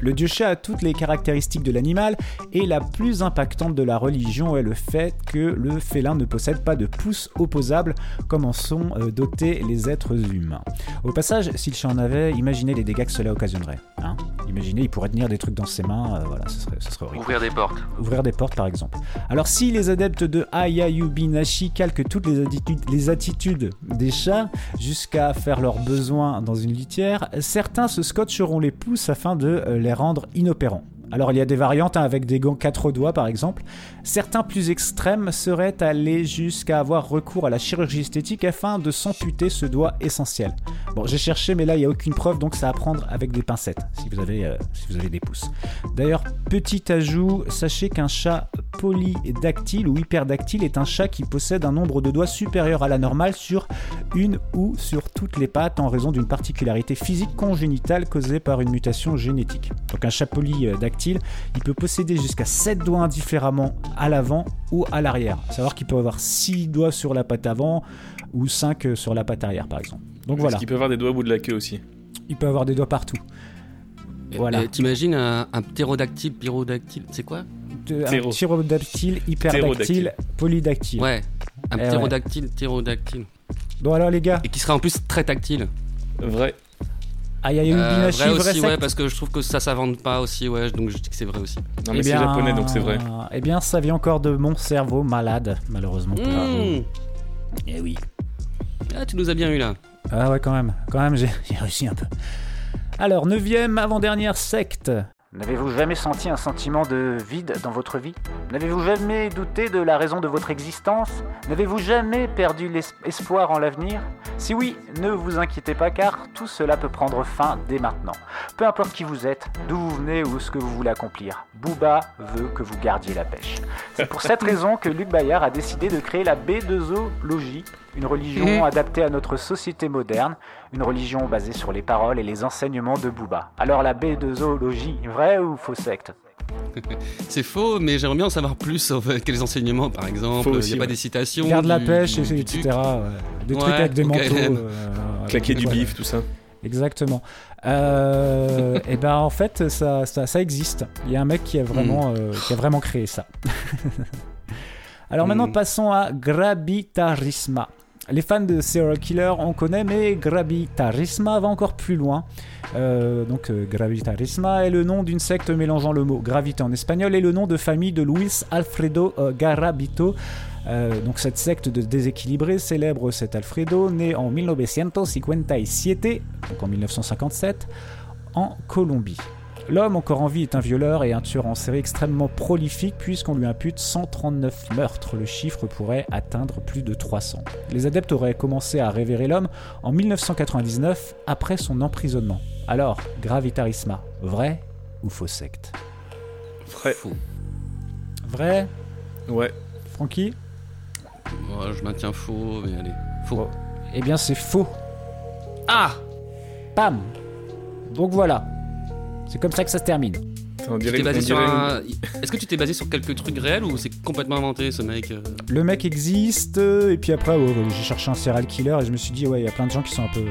Le dieu chat a toutes les caractéristiques de l'animal et la plus impactante de la religion est le fait que le félin ne possède pas de pouce opposable comme en sont euh, dotés les êtres humains. Au passage, si le chat en avait, imaginez les dégâts que cela occasionnerait. hein. Imaginez, il pourrait tenir des trucs dans ses mains, euh, voilà, ce serait, ce serait horrible. Ouvrir des portes. Ouvrir des portes par exemple. Alors si les adeptes de Ayayubi Nashi calquent toutes les attitudes, les attitudes des chats jusqu'à faire leurs besoins dans une litière, certains se scotcheront les pouces afin de euh, les rendre inopérants. Alors il y a des variantes hein, avec des gants quatre doigts par exemple. Certains plus extrêmes seraient allés jusqu'à avoir recours à la chirurgie esthétique afin de s'amputer ce doigt essentiel. Bon j'ai cherché mais là il n'y a aucune preuve donc ça à prendre avec des pincettes si vous avez, euh, si vous avez des pouces. D'ailleurs petit ajout, sachez qu'un chat polydactyle ou hyperdactyle est un chat qui possède un nombre de doigts supérieur à la normale sur une ou sur toutes les pattes en raison d'une particularité physique congénitale causée par une mutation génétique. Donc un chat polydactyle, il peut posséder jusqu'à 7 doigts indifféremment à l'avant ou à l'arrière. Savoir qu'il peut avoir 6 doigts sur la patte avant ou 5 sur la patte arrière par exemple. Donc voilà, qu'il peut avoir des doigts au bout de la queue aussi? Il peut avoir des doigts partout. Voilà. Et T'imagines un, un ptérodactyle, pyrodactyle, c'est quoi? De- un Ptéro. Tyrodactyle, hyperdactyle, Ptérodactyle. polydactyle. Ouais, un Eh ptérodactyle, ptérodactyle. Bon alors les gars, Et qui sera en plus très tactile. Vrai. Ayayubi Euh, Nashi, vrai vrai aussi, ouais, secte parce que je trouve que ça s'invente pas aussi, ouais, donc je dis que c'est vrai aussi. Non, mais Eh c'est bien, japonais, donc c'est vrai. Eh bien, ça vient encore de mon cerveau malade, malheureusement. Mmh. Eh oui. Ah, tu nous as bien eu là. Ah ouais, quand même. Quand même, j'ai j'ai réussi un peu. Alors, neuvième avant-dernière secte. N'avez-vous jamais senti un sentiment de vide dans votre vie? N'avez-vous jamais douté de la raison de votre existence? N'avez-vous jamais perdu l'espoir en l'avenir? Si oui, ne vous inquiétez pas car tout cela peut prendre fin dès maintenant. Peu importe qui vous êtes, d'où vous venez ou ce que vous voulez accomplir, Booba veut que vous gardiez la pêche. C'est pour cette raison que Luc Bayard a décidé de créer la B2O-logie, une religion Mhm. adaptée à notre société moderne, une religion basée sur les paroles et les enseignements de Booba. Alors la B2O-logie, vraie ou faux secte? C'est faux, mais j'aimerais bien en savoir plus sur euh, quels enseignements, par exemple. Il n'y a pas ouais. des citations. Garde la pêche, du- et- du etc. ouais. Des Ouais, trucs avec des manteaux. euh, Claquer avec- du bif, tout ça. Exactement. Euh, et ben en fait, ça, ça, ça existe. Il y a un mec qui a vraiment, euh, qui a vraiment créé ça. Alors maintenant, Mm. passons à Grabitarisma. Les fans de Serial Killer, on connaît, mais Grabitarisma va encore plus loin. Euh, donc, euh, Grabitarisma est le nom d'une secte mélangeant le mot gravité en espagnol et le nom de famille de Luis Alfredo euh, Garabito. Donc, cette secte de déséquilibrés célèbre cet Alfredo, né en 1957, donc en 1957, en Colombie. L'homme encore en vie est un violeur et un tueur en série extrêmement prolifique puisqu'on lui impute 139 meurtres. Le chiffre pourrait atteindre plus de 300. Les adeptes auraient commencé à révérer l'homme en 1999 après son emprisonnement. Alors, Gravitarisma, vrai ou faux secte? Vrai. Faux. Vrai? Ouais. Francky? Ouais, je maintiens faux, mais allez. Faux. Eh bien c'est faux. Ah Pam Donc voilà. C'est comme ça que ça se termine. Un... Est-ce que tu t'es basé sur quelques trucs réels ou c'est complètement inventé ce mec euh Le mec existe, euh, et puis après, ouais, ouais, j'ai cherché un serial killer et je me suis dit, ouais, il y a plein de gens qui sont un peu,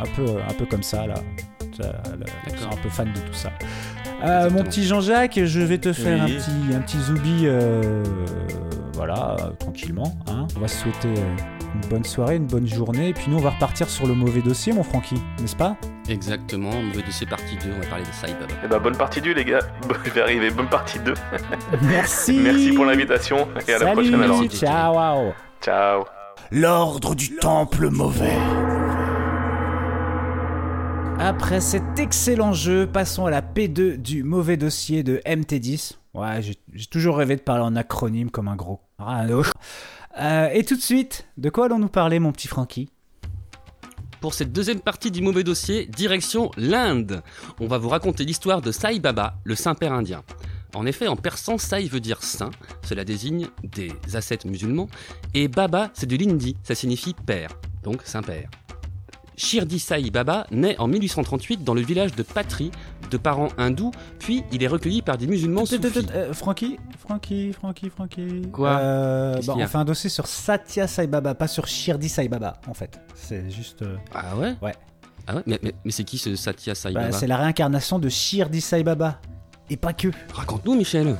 un peu, un peu comme ça, là. Ça, là, Qui sont un peu fans de tout ça. Euh, mon petit Jean-Jacques, je vais te faire un petit, un petit zoubi, euh, voilà, euh, tranquillement. Hein. On va se souhaiter euh, une bonne soirée, une bonne journée, et puis nous, on va repartir sur le mauvais dossier, mon Francky, n'est-ce pas? Exactement, mauvais dossier partie 2, on va parler de Saibaba. Eh ben, bonne partie 2, les gars. Je vais arriver, bonne partie 2. Merci Merci pour l'invitation et à la prochaine alors. ciao, wow. Ciao. L'ordre du temple mauvais. Après cet excellent jeu, passons à la P2 du mauvais dossier de MT10. Ouais, j'ai j'ai toujours rêvé de parler en acronyme comme un gros. Euh, et tout de suite, de quoi allons-nous parler, mon petit Francky Pour cette deuxième partie du mauvais dossier, direction l'Inde. On va vous raconter l'histoire de Sai Baba, le saint-père indien. En effet, en persan, Sai veut dire saint, cela désigne des ascètes musulmans, et Baba, c'est de l'hindi, ça signifie père. donc Saint-Père. Shirdi Sai Baba naît en 1838 dans le village de Patri, de parents hindous, puis il est recueilli par des musulmans soufis. euh, Francky, Francky, Francky, Francky. Quoi Euh, bah, On fait un dossier sur Satya Sai Baba, pas sur Shirdi Sai Baba, en fait. C'est juste. euh, Ah ouais Ouais. Ah ouais Mais, mais- mais c'est qui ce Satya Sai bah, Baba c'est la réincarnation de Shirdi Sai Baba. Et pas que. Raconte-nous, Michel.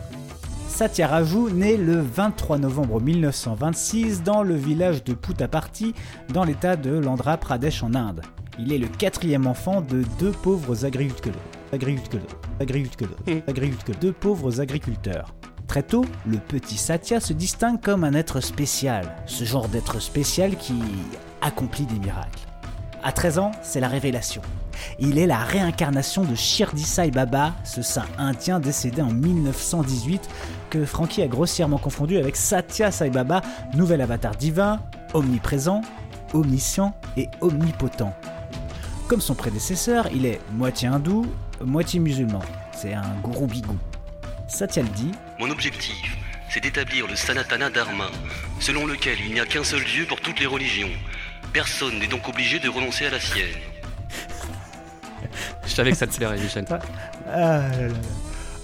Satya Raju naît le 23 novembre 1926 dans le village de Puttaparthi, dans l'état de l'Andhra Pradesh en Inde. Il est le quatrième enfant de deux pauvres agriculteurs. Agriculteurs. Agriculteurs. Agriculteurs. Deux pauvres agriculteurs. Très tôt, le petit Satya se distingue comme un être spécial. Ce genre d'être spécial qui accomplit des miracles. À 13 ans, c'est la révélation. Il est la réincarnation de Shirdi Sai Baba, ce saint indien décédé en 1918 que Frankie a grossièrement confondu avec Satya Sai Baba, nouvel avatar divin, omniprésent, omniscient et omnipotent. Comme son prédécesseur, il est moitié hindou, moitié musulman. C'est un gourou bigou. Satya le dit, Mon objectif, c'est d'établir le Sanatana Dharma, selon lequel il n'y a qu'un seul Dieu pour toutes les religions. Personne n'est donc obligé de renoncer à la sienne. Je savais que ça te plairait, Michel. Ah là là là.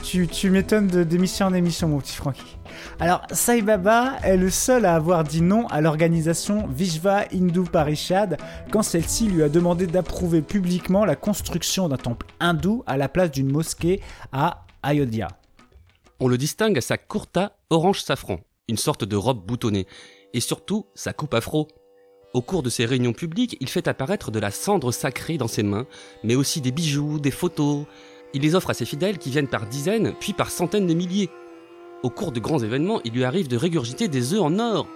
Tu, tu m'étonnes de- d'émission en émission, mon petit Francky. Alors, Sai Baba est le seul à avoir dit non à l'organisation Vishva Hindu Parishad quand celle-ci lui a demandé d'approuver publiquement la construction d'un temple hindou à la place d'une mosquée à Ayodhya. On le distingue à sa kurta orange safran, une sorte de robe boutonnée, et surtout sa coupe afro. Au cours de ses réunions publiques, il fait apparaître de la cendre sacrée dans ses mains, mais aussi des bijoux, des photos. Il les offre à ses fidèles qui viennent par dizaines, puis par centaines de milliers. Au cours de grands événements, il lui arrive de régurgiter des œufs en or.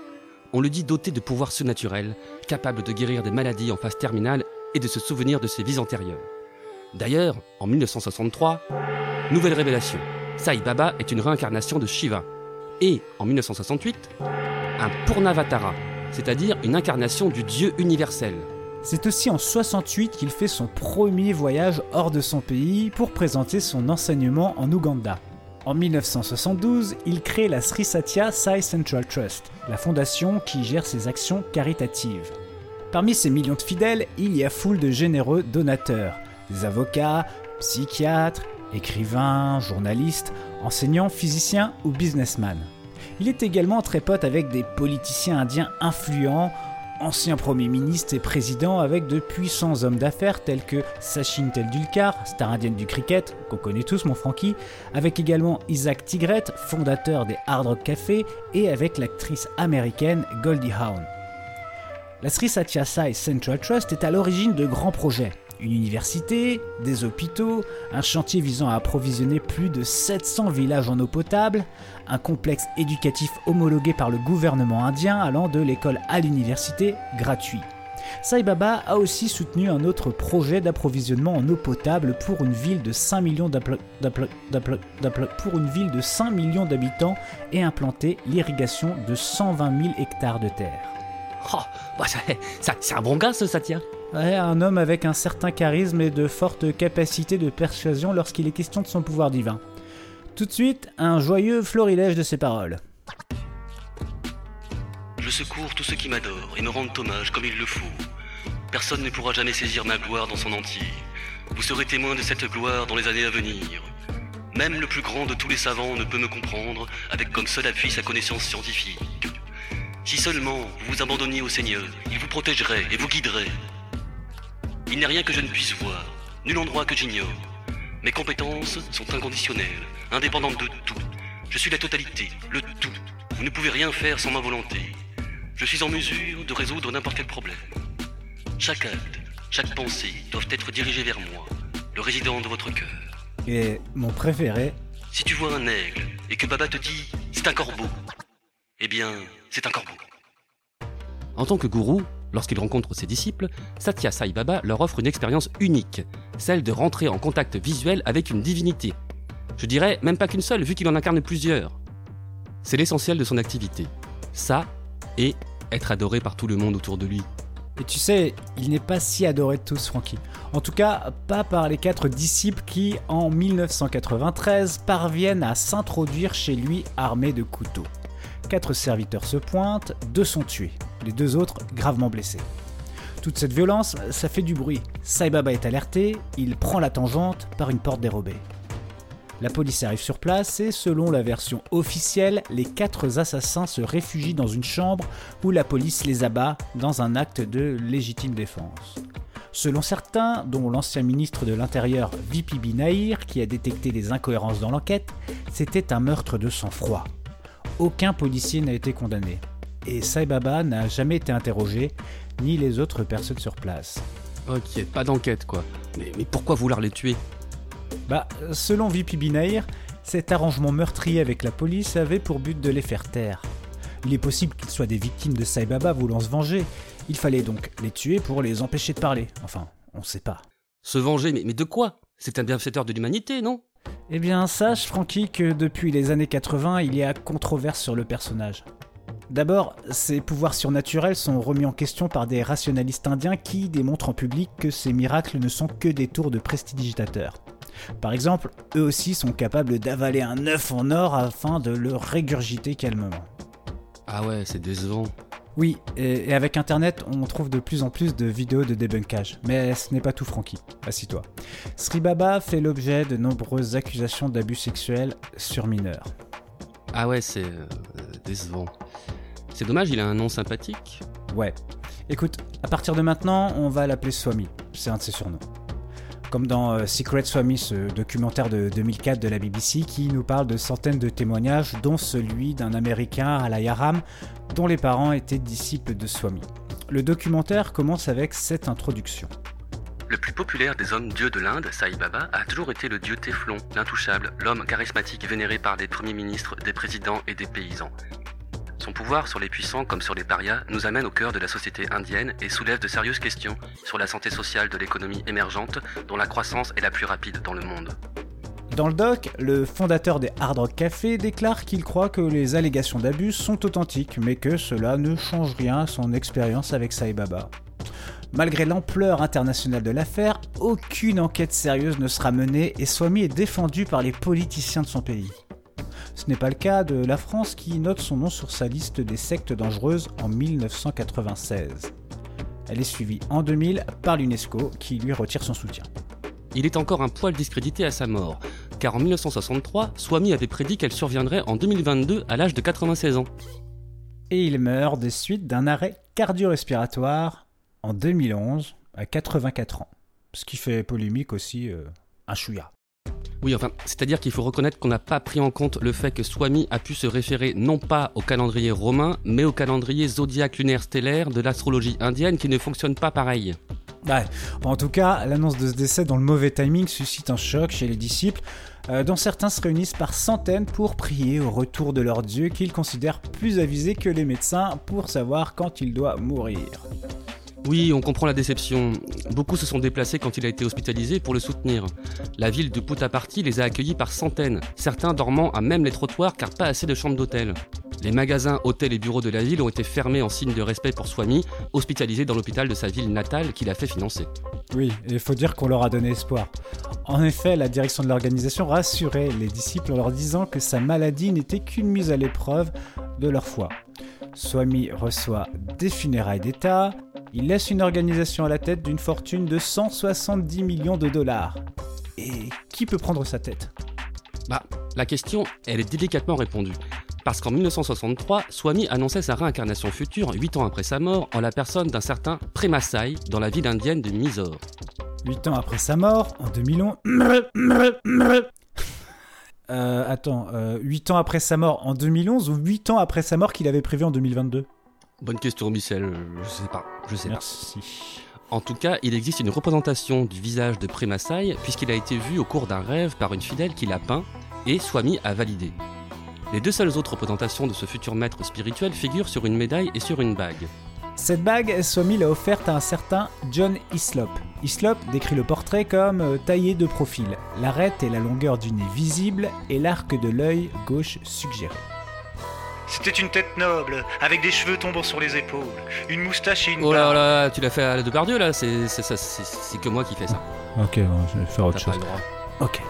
On le dit doté de pouvoirs surnaturels, capable de guérir des maladies en phase terminale et de se souvenir de ses vies antérieures. D'ailleurs, en 1963, nouvelle révélation. Sai Baba est une réincarnation de Shiva. Et, en 1968, un Purnavatara, c'est-à-dire une incarnation du Dieu universel. C'est aussi en 68 qu'il fait son premier voyage hors de son pays pour présenter son enseignement en Ouganda. En 1972, il crée la Sri Satya Sai Central Trust, la fondation qui gère ses actions caritatives. Parmi ses millions de fidèles, il y a foule de généreux donateurs, avocats, psychiatres, écrivains, journalistes, enseignants, physiciens ou businessmen. Il est également très pote avec des politiciens indiens influents, anciens premiers ministres et présidents avec de puissants hommes d'affaires tels que Sachin Tendulkar, star indienne du cricket, qu'on connaît tous mon Francky, avec également Isaac Tigret, fondateur des Hard Rock Café, et avec l'actrice américaine Goldie Hawn. La Sri Satya Sai Central Trust est à l'origine de grands projets. Une université, des hôpitaux, un chantier visant à approvisionner plus de 700 villages en eau potable, un complexe éducatif homologué par le gouvernement indien allant de l'école à l'université gratuit. Sai Baba a aussi soutenu un autre projet d'approvisionnement en eau potable pour une ville de 5 millions d'appla- d'appla- d'appla- d'appla- pour une ville de 5 millions d'habitants et implanté l'irrigation de 120 000 hectares de terre. Oh, bah c'est un bon gars ce Satya. Ouais, un homme avec un certain charisme et de fortes capacités de persuasion lorsqu'il est question de son pouvoir divin. Tout de suite, un joyeux florilège de ses paroles. Je secours tous ceux qui m'adorent et me rendent hommage comme il le faut. Personne ne pourra jamais saisir ma gloire dans son entier. Vous serez témoin de cette gloire dans les années à venir. Même le plus grand de tous les savants ne peut me comprendre avec comme seul appui sa connaissance scientifique. Si seulement vous vous abandonniez au Seigneur, il vous protégerait et vous guiderait. Il n'y a rien que je ne puisse voir, nul endroit que j'ignore. Mes compétences sont inconditionnelles, indépendantes de tout. Je suis la totalité, le tout. Vous ne pouvez rien faire sans ma volonté. Je suis en mesure de résoudre n'importe quel problème. Chaque acte, chaque pensée doivent être dirigés vers moi, le résident de votre cœur. Et mon préféré, Si tu vois un aigle et que Baba te dit c'est un corbeau, eh bien, c'est un corbeau. En tant que gourou, lorsqu'il rencontre ses disciples, Satya Sai Baba leur offre une expérience unique, celle de rentrer en contact visuel avec une divinité. Je dirais même pas qu'une seule, vu qu'il en incarne plusieurs. C'est l'essentiel de son activité. Ça, et être adoré par tout le monde autour de lui. Et tu sais, il n'est pas si adoré de tous, Francky. En tout cas, pas par les quatre disciples qui, en 1993, parviennent à s'introduire chez lui armés de couteaux. Quatre serviteurs se pointent, deux sont tués, les deux autres gravement blessés. Toute cette violence, ça fait du bruit. Sai Baba est alerté, il prend la tangente par une porte dérobée. La police arrive sur place et, selon la version officielle, les quatre assassins se réfugient dans une chambre où la police les abat dans un acte de légitime défense. Selon certains, dont l'ancien ministre de l'Intérieur Vipi Binaïr, qui a détecté des incohérences dans l'enquête, c'était un meurtre de sang-froid. Aucun policier n'a été condamné. Et Sai Baba n'a jamais été interrogé, ni les autres personnes sur place. Ok, pas d'enquête quoi. Mais, mais pourquoi vouloir les tuer? Bah, selon Binaïr, cet arrangement meurtrier avec la police avait pour but de les faire taire. Il est possible qu'ils soient des victimes de Sai Baba voulant se venger. Il fallait donc les tuer pour les empêcher de parler. Enfin, on sait pas. Se venger, mais, mais de quoi? C'est un bienfaiteur de l'humanité, non? Eh bien, sache, Francky, que depuis les années 80, il y a controverse sur le personnage. D'abord, ses pouvoirs surnaturels sont remis en question par des rationalistes indiens qui démontrent en public que ces miracles ne sont que des tours de prestidigitateurs. Par exemple, eux aussi sont capables d'avaler un œuf en or afin de le régurgiter calmement. Ah ouais, c'est décevant. Oui, et, et avec internet, on trouve de plus en plus de vidéos de débunkage. Mais ce n'est pas tout, Francky. Assis-toi. Sri Baba fait l'objet de nombreuses accusations d'abus sexuels sur mineurs. Ah ouais, c'est euh, décevant. C'est dommage, il a un nom sympathique. Ouais. Écoute, à partir de maintenant, on va l'appeler Swami. C'est un de ses surnoms. Comme dans euh, Secret Swami, ce documentaire de 2004 de la BBC qui nous parle de centaines de témoignages, dont celui d'un Américain, Alayaram, dont les parents étaient disciples de Swami. Le documentaire commence avec cette introduction. Le plus populaire des hommes dieux de l'Inde, Sai Baba, a toujours été le dieu Téflon, l'intouchable, l'homme charismatique vénéré par des premiers ministres, des présidents et des paysans. Son pouvoir sur les puissants comme sur les parias nous amène au cœur de la société indienne et soulève de sérieuses questions sur la santé sociale de l'économie émergente dont la croissance est la plus rapide dans le monde. Dans le doc, le fondateur des Hard Rock Café déclare qu'il croit que les allégations d'abus sont authentiques, mais que cela ne change rien à son expérience avec Sai Baba. Malgré l'ampleur internationale de l'affaire, aucune enquête sérieuse ne sera menée et Swami est défendu par les politiciens de son pays. Ce n'est pas le cas de la France qui note son nom sur sa liste des sectes dangereuses en 1996. Elle est suivie en 2000 par l'UNESCO qui lui retire son soutien. Il est encore un poil discrédité à sa mort, car en 1963, Swami avait prédit qu'elle surviendrait en 2022 à l'âge de 96 ans. Et il meurt des suites d'un arrêt cardio-respiratoire en 2011 à 84 ans. Ce qui fait polémique aussi euh, un chouïa. Oui, enfin, c'est-à-dire qu'il faut reconnaître qu'on n'a pas pris en compte le fait que Swami a pu se référer non pas au calendrier romain, mais au calendrier zodiaque lunaire stellaire de l'astrologie indienne qui ne fonctionne pas pareil. En tout cas, l'annonce de ce décès dans le mauvais timing suscite un choc chez les disciples, euh, dont certains se réunissent par centaines pour prier au retour de leur Dieu qu'ils considèrent plus avisé que les médecins pour savoir quand il doit mourir. Oui, on comprend la déception. Beaucoup se sont déplacés quand il a été hospitalisé pour le soutenir. La ville de Puttaparthi les a accueillis par centaines, certains dormant à même les trottoirs car pas assez de chambres d'hôtel. Les magasins, hôtels et bureaux de la ville ont été fermés en signe de respect pour Swami, hospitalisé dans l'hôpital de sa ville natale qu'il a fait financer. Oui, il faut dire qu'on leur a donné espoir. En effet, la direction de l'organisation rassurait les disciples en leur disant que sa maladie n'était qu'une mise à l'épreuve de leur foi. Swami reçoit des funérailles d'État, il laisse une organisation à la tête d'une fortune de 170 millions de dollars. Et qui peut prendre sa tête? Bah, la question, elle est délicatement répondue. Parce qu'en 1963, Swami annonçait sa réincarnation future 8 ans après sa mort en la personne d'un certain Premasai dans la ville indienne de Mysore. 8 ans après sa mort, en 2011... Euh, attends, euh, 8 ans après sa mort en 2011 ou 8 ans après sa mort qu'il avait prévu en 2022 Bonne question, Michel. Je sais pas. Je sais Merci. pas. En tout cas, il existe une représentation du visage de Premasai puisqu'il a été vu au cours d'un rêve par une fidèle qui l'a peint et Swami a validé. Les deux seules autres représentations de ce futur maître spirituel figurent sur une médaille et sur une bague. Cette bague, Swami l'a offerte à un certain John Islop. Islop décrit le portrait comme euh, taillé de profil, l'arête et la longueur du nez visible et l'arc de l'œil gauche suggéré. C'était une tête noble, avec des cheveux tombant sur les épaules, une moustache et une Oh là barbe. là, tu l'as fait à la Depardieu là C'est c'est ça, c'est- c'est que moi qui fais ça. Ok, bon, je vais faire autre T'as pas chose. le droit. Ok.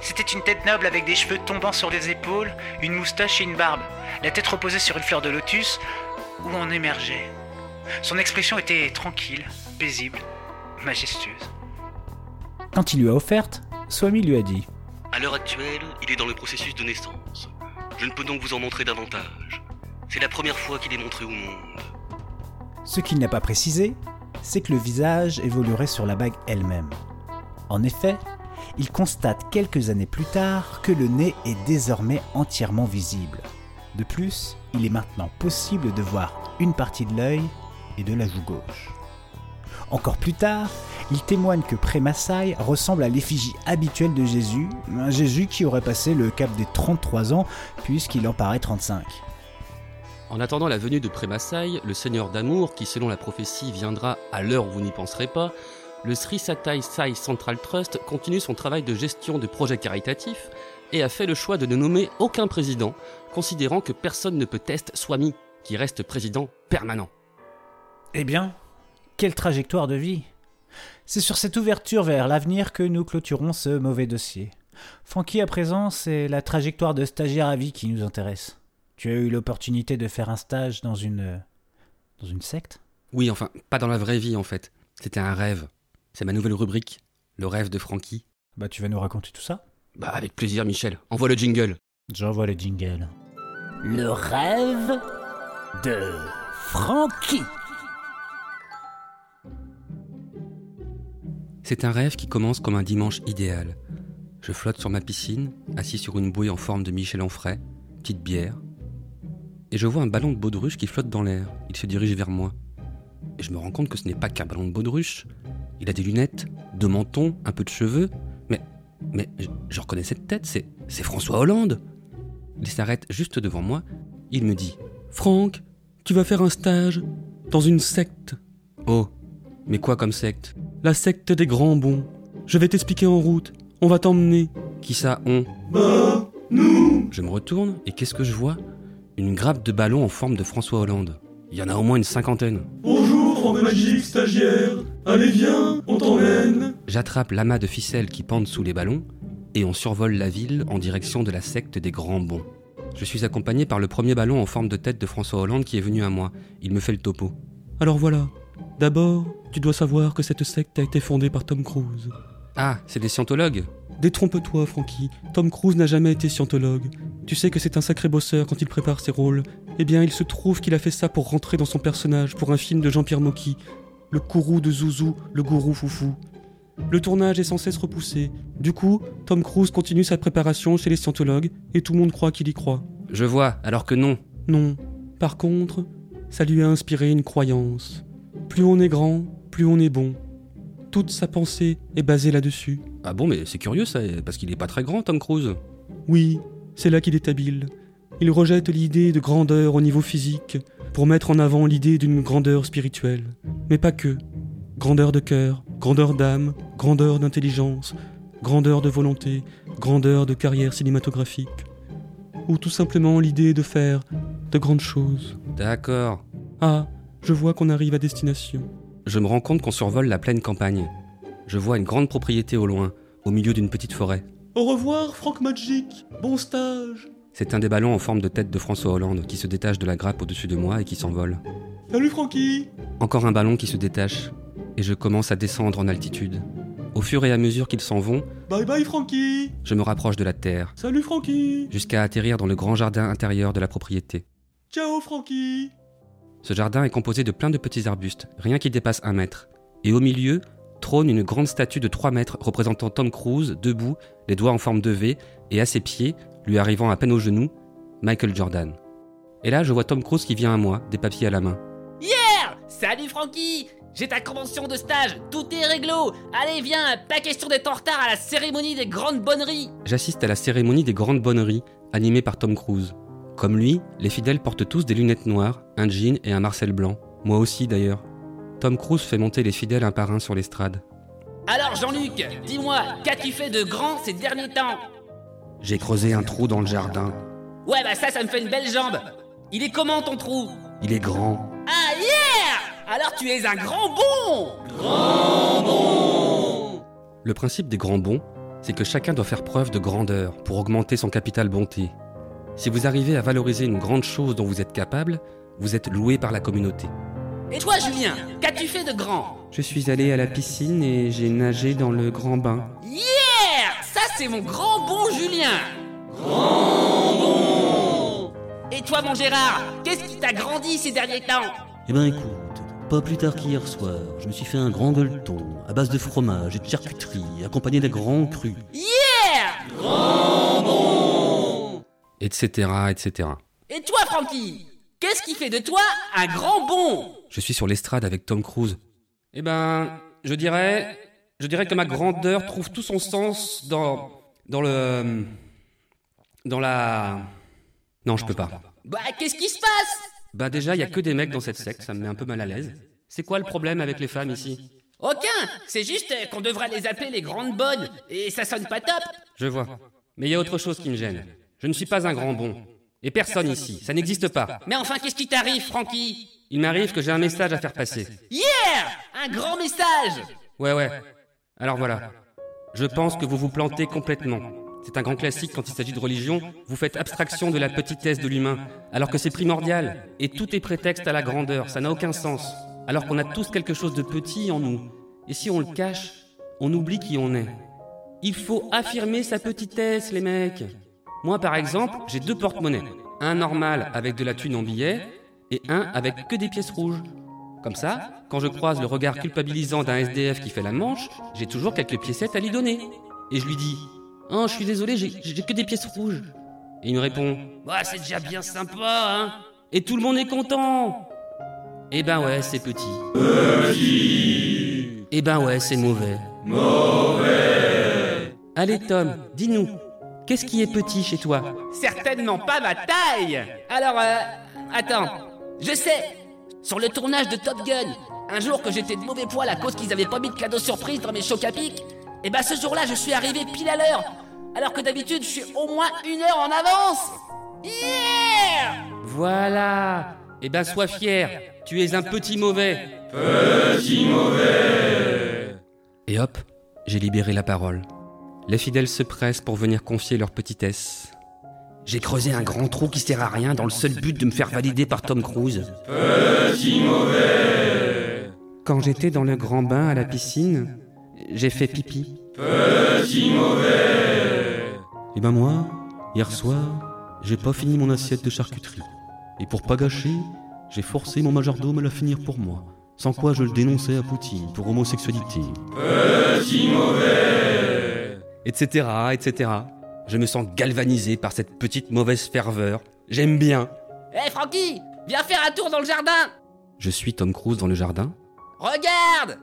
C'était une tête noble avec des cheveux tombant sur les épaules, une moustache et une barbe. La tête reposait sur une fleur de lotus où en émergeait Son expression était tranquille, paisible, majestueuse. Quand il lui a offerte, Swami lui a dit À l'heure actuelle, il est dans le processus de naissance. Je ne peux donc vous en montrer davantage. C'est la première fois qu'il est montré au monde. Ce qu'il n'a pas précisé, c'est que le visage évoluerait sur la bague elle-même. En effet, il constate quelques années plus tard que le nez est désormais entièrement visible. De plus, il est maintenant possible de voir une partie de l'œil et de la joue gauche. Encore plus tard, il témoigne que Prémassaï ressemble à l'effigie habituelle de Jésus, un Jésus qui aurait passé le cap des 33 ans puisqu'il en paraît 35. En attendant la venue de Prémassaï, le seigneur d'amour, qui selon la prophétie viendra à l'heure où vous n'y penserez pas, le Sri Satai Sai Central Trust continue son travail de gestion de projets caritatifs et a fait le choix de ne nommer aucun président, considérant que personne ne peut tester Swami, qui reste président permanent. Eh bien, quelle trajectoire de vie C'est sur cette ouverture vers l'avenir que nous clôturons ce mauvais dossier. Francky, à présent, c'est la trajectoire de stagiaire à vie qui nous intéresse. Tu as eu l'opportunité de faire un stage dans une. dans une secte? Oui, enfin, pas dans la vraie vie en fait. C'était un rêve. C'est ma nouvelle rubrique, le rêve de Francky. Bah, tu vas nous raconter tout ça? Bah, avec plaisir, Michel. Envoie le jingle. J'envoie le jingle. Le rêve de Francky. C'est un rêve qui commence comme un dimanche idéal. Je flotte sur ma piscine, assis sur une bouée en forme de Michel Onfray, petite bière, et je vois un ballon de baudruche qui flotte dans l'air. Il se dirige vers moi. Et je me rends compte que ce n'est pas qu'un ballon de baudruche. Il a des lunettes, deux mentons, un peu de cheveux. Mais, mais je, reconnais cette tête, c'est François Hollande. Il s'arrête juste devant moi. Il me dit Franck, tu vas faire un stage dans une secte. Oh, mais quoi comme secte? La secte des grands bons. Je vais t'expliquer en route. On va t'emmener. Qui ça, on? Bah, nous Je me retourne et qu'est-ce que je vois? Une grappe de ballons en forme de François Hollande. Il y en a au moins une cinquantaine. Bonjour, Franck Magique, stagiaire. Allez, viens, on t'emmène. J'attrape l'amas de ficelles qui pendent sous les ballons et on survole la ville en direction de la secte des grands bons. Je suis accompagné par le premier ballon en forme de tête de François Hollande qui est venu à moi. Il me fait le topo. Alors voilà. D'abord, tu dois savoir que cette secte a été fondée par Tom Cruise. Ah, c'est des scientologues Détrompe-toi, Francky. Tom Cruise n'a jamais été scientologue. Tu sais que c'est un sacré bosseur quand il prépare ses rôles. Eh bien, il se trouve qu'il a fait ça pour rentrer dans son personnage pour un film de Jean-Pierre Mocky. Le courroux de Zouzou, le gourou foufou. Le tournage est sans cesse repoussé. Du coup, Tom Cruise continue sa préparation chez les scientologues et tout le monde croit qu'il y croit. Je vois, alors que non. Non. Par contre, ça lui a inspiré une croyance. Plus on est grand, plus on est bon. Toute sa pensée est basée là-dessus. Ah bon, mais c'est curieux ça, parce qu'il est pas très grand, Tom Cruise. Oui, c'est là qu'il est habile. Il rejette l'idée de grandeur au niveau physique pour mettre en avant l'idée d'une grandeur spirituelle. Mais pas que. Grandeur de cœur, grandeur d'âme, grandeur d'intelligence, grandeur de volonté, grandeur de carrière cinématographique. Ou tout simplement l'idée de faire de grandes choses. D'accord. Ah, je vois qu'on arrive à destination. Je me rends compte qu'on survole la pleine campagne. Je vois une grande propriété au loin, au milieu d'une petite forêt. Au revoir, Franck Magic. Bon stage. C'est un des ballons en forme de tête de François Hollande qui se détache de la grappe au-dessus de moi et qui s'envole. Salut, Francky. Encore un ballon qui se détache, et je commence à descendre en altitude. Au fur et à mesure qu'ils s'en vont, Bye bye, Francky. je me rapproche de la terre, Salut, Francky. jusqu'à atterrir dans le grand jardin intérieur de la propriété. Ciao, Francky. Ce jardin est composé de plein de petits arbustes, rien qui dépasse un mètre. Et au milieu trône une grande statue de 3 mètres représentant Tom Cruise, debout, les doigts en forme de V, et à ses pieds, lui arrivant à peine aux genoux, Michael Jordan. Et là, je vois Tom Cruise qui vient à moi, des papiers à la main. Yeah Salut Francky J'ai ta convention de stage, tout est réglo Allez viens, pas question d'être en retard à la cérémonie des grandes bonneries J'assiste à la cérémonie des grandes bonneries, animée par Tom Cruise. Comme lui, les fidèles portent tous des lunettes noires, un jean et un Marcel blanc. Moi aussi d'ailleurs. Tom Cruise fait monter les fidèles un par un sur l'estrade. Alors Jean-Luc, dis-moi, qu'as-tu fait de grand ces derniers temps? J'ai creusé un trou dans le jardin. Ouais bah ça, ça me fait une belle jambe Il est comment ton trou? Il est grand. Ah yeah Alors tu es un grand bon Grand bon Le principe des grands bons, c'est que chacun doit faire preuve de grandeur pour augmenter son capital bonté. Si vous arrivez à valoriser une grande chose dont vous êtes capable, vous êtes loué par la communauté. Et toi, Julien, qu'as-tu fait de grand? Je suis allé à la piscine et j'ai nagé dans le grand bain. Yeah! Ça, c'est mon grand bon Julien. Grand bon. Et toi, mon Gérard, qu'est-ce qui t'a grandi ces derniers temps? Eh ben écoute, pas plus tard qu'hier soir, je me suis fait un grand gueuleton à base de fromage et de charcuterie, accompagné d'un grand cru. Yeah! Grand bon Etc, etc. Et toi, Francky Qu'est-ce qui fait de toi un grand bon? Je suis sur l'estrade avec Tom Cruise. Eh ben, je dirais, je dirais que ma grandeur trouve tout son sens dans, dans le, dans la. Non, je peux pas. Bah, qu'est-ce qui se passe? Bah déjà, il y a que des mecs dans cette secte, ça me met un peu mal à l'aise. C'est quoi le problème avec les femmes ici? Aucun C'est juste qu'on devrait les appeler les grandes bonnes, et ça sonne pas top Je vois. Mais il y a autre chose qui me gêne. Je ne suis pas un grand bon. Et personne ici, ça n'existe pas. Mais enfin, qu'est-ce qui t'arrive, Francky? Il m'arrive que j'ai un message à faire passer. Yeah Un grand message Ouais, ouais. Alors voilà. Je pense que vous vous plantez complètement. C'est un grand classique quand il s'agit de religion. Vous faites abstraction de la petitesse de l'humain, alors que c'est primordial. Et tout est prétexte à la grandeur. Ça n'a aucun sens. Alors qu'on a tous quelque chose de petit en nous. Et si on le cache, on oublie qui on est. Il faut affirmer sa petitesse, les mecs. Moi, par exemple, j'ai deux porte-monnaies. Un normal avec de la thune en billets et un avec que des pièces rouges. Comme ça, quand je croise le regard culpabilisant d'un SDF qui fait la manche, j'ai toujours quelques piécettes à lui donner. Et je lui dis Oh, je suis désolé, j'ai que des pièces rouges. Et il me répond Bah, c'est déjà bien sympa, hein Et tout le monde est content Eh ben ouais, c'est petit. Petit Eh ben ouais, c'est mauvais. Mauvais Allez Tom, dis-nous, qu'est-ce qui est petit chez toi Certainement pas ma taille. Alors, euh, attends, je sais. Sur le tournage de Top Gun, un jour que j'étais de mauvais poil à cause qu'ils avaient pas mis de cadeau surprise dans mes chocs à pic, et bah ce jour-là, je suis arrivé pile à l'heure. Alors que d'habitude, je suis au moins une heure en avance. Yeah! Voilà. Eh ben sois fier, tu es un petit mauvais. Petit mauvais. Et hop, j'ai libéré la parole. Les fidèles se pressent pour venir confier leur petitesse. J'ai creusé un grand trou qui sert à rien dans le seul but de me faire valider par Tom Cruise. Petit mauvais Quand j'étais dans le grand bain à la piscine, j'ai fait pipi. Petit mauvais Et ben moi, hier soir, j'ai pas fini mon assiette de charcuterie. Et pour pas gâcher, j'ai forcé mon majordome à la finir pour moi. Sans quoi je le dénonçais à Poutine pour homosexualité. Petit mauvais Etc, etc. Je me sens galvanisé par cette petite mauvaise ferveur. J'aime bien. Hé Francky Viens faire un tour dans le jardin Je suis Tom Cruise dans le jardin. Regarde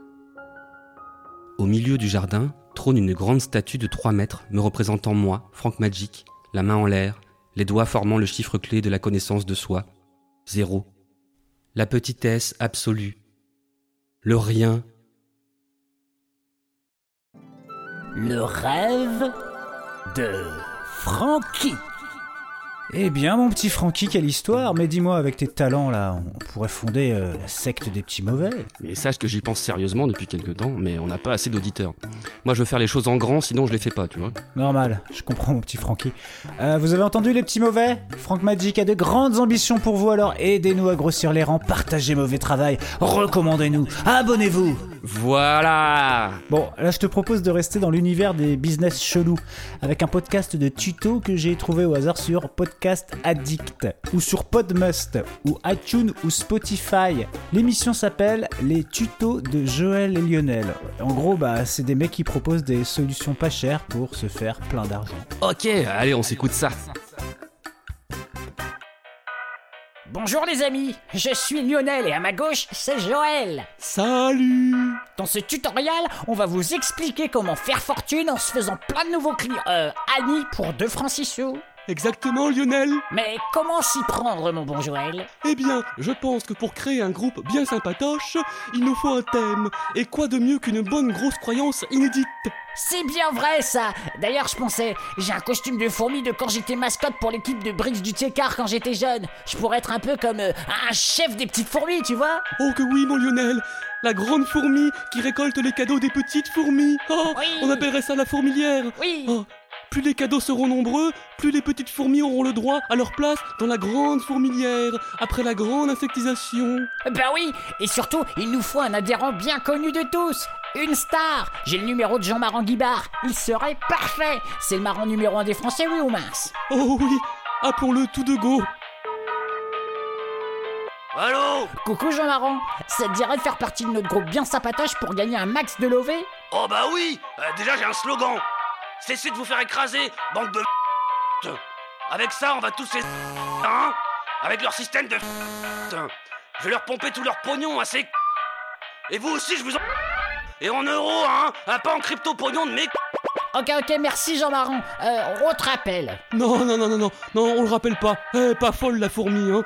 Au milieu du jardin trône une grande statue de 3 mètres me représentant moi, Frank Magic, la main en l'air, les doigts formant le chiffre clé de la connaissance de soi. Zéro. La petitesse absolue. Le rien. Le rêve de Frankie. Eh bien, mon petit Francky, quelle histoire Mais dis-moi, avec tes talents là, on pourrait fonder euh, la secte des petits mauvais. Mais sache que j'y pense sérieusement depuis quelque temps, mais on n'a pas assez d'auditeurs. Moi, je veux faire les choses en grand, sinon je les fais pas, tu vois. Normal, je comprends, mon petit Francky. Euh, vous avez entendu les petits mauvais? Frank Magic a de grandes ambitions pour vous, alors aidez-nous à grossir les rangs, partagez mauvais travail, recommandez-nous, abonnez-vous Voilà Bon, là je te propose de rester dans l'univers des business chelous, avec un podcast de tutos que j'ai trouvé au hasard sur Podcast Addict, ou sur Podmust, ou iTunes, ou Spotify. L'émission s'appelle Les tutos de Joël et Lionel. En gros, bah, c'est des mecs qui proposent des solutions pas chères pour se faire plein d'argent. Ok, allez, on s'écoute ça. Bonjour les amis, je suis Lionel et à ma gauche, c'est Joël. Salut Dans ce tutoriel, on va vous expliquer comment faire fortune en se faisant plein de nouveaux clients. Euh, Annie pour 2 francs 6 sous. Exactement, Lionel. Mais comment s'y prendre, mon bon Joël? Eh bien, je pense que pour créer un groupe bien sympatoche, il nous faut un thème. Et quoi de mieux qu'une bonne grosse croyance inédite? C'est bien vrai ça. D'ailleurs, je pensais, j'ai un costume de fourmi de quand j'étais mascotte pour l'équipe de Brix du Tchékar quand j'étais jeune. Je pourrais être un peu comme euh, un chef des petites fourmis, tu vois? Oh que oui, mon Lionel. La grande fourmi qui récolte les cadeaux des petites fourmis. Oh Oui. On appellerait ça la fourmilière. Oui. Oh, plus les cadeaux seront nombreux, plus les petites fourmis auront le droit à leur place dans la grande fourmilière, après la grande insectisation. Ben oui, et surtout, il nous faut un adhérent bien connu de tous. Une star J'ai le numéro de Jean Maran Guibard. Il serait parfait C'est le marrant numéro un des Français, oui ou mince? Oh oui, appelons-le tout de go. Allô? Coucou Jean Maran Ça te dirait de faire partie de notre groupe bien sapatoche pour gagner un max de lové Oh bah oui Euh, Déjà j'ai un slogan Cessez de vous faire écraser, bande de Avec ça on va tous les hein Avec leur système de Je vais leur pomper tout leur pognon à ces Et vous aussi je vous en... Et en euros hein Un pas en crypto pognon de mes Ok, ok, merci Jean Maran. Euh, on te rappelle. Non, non, non, non, non, non, on le rappelle pas. Eh, pas folle la fourmi, hein.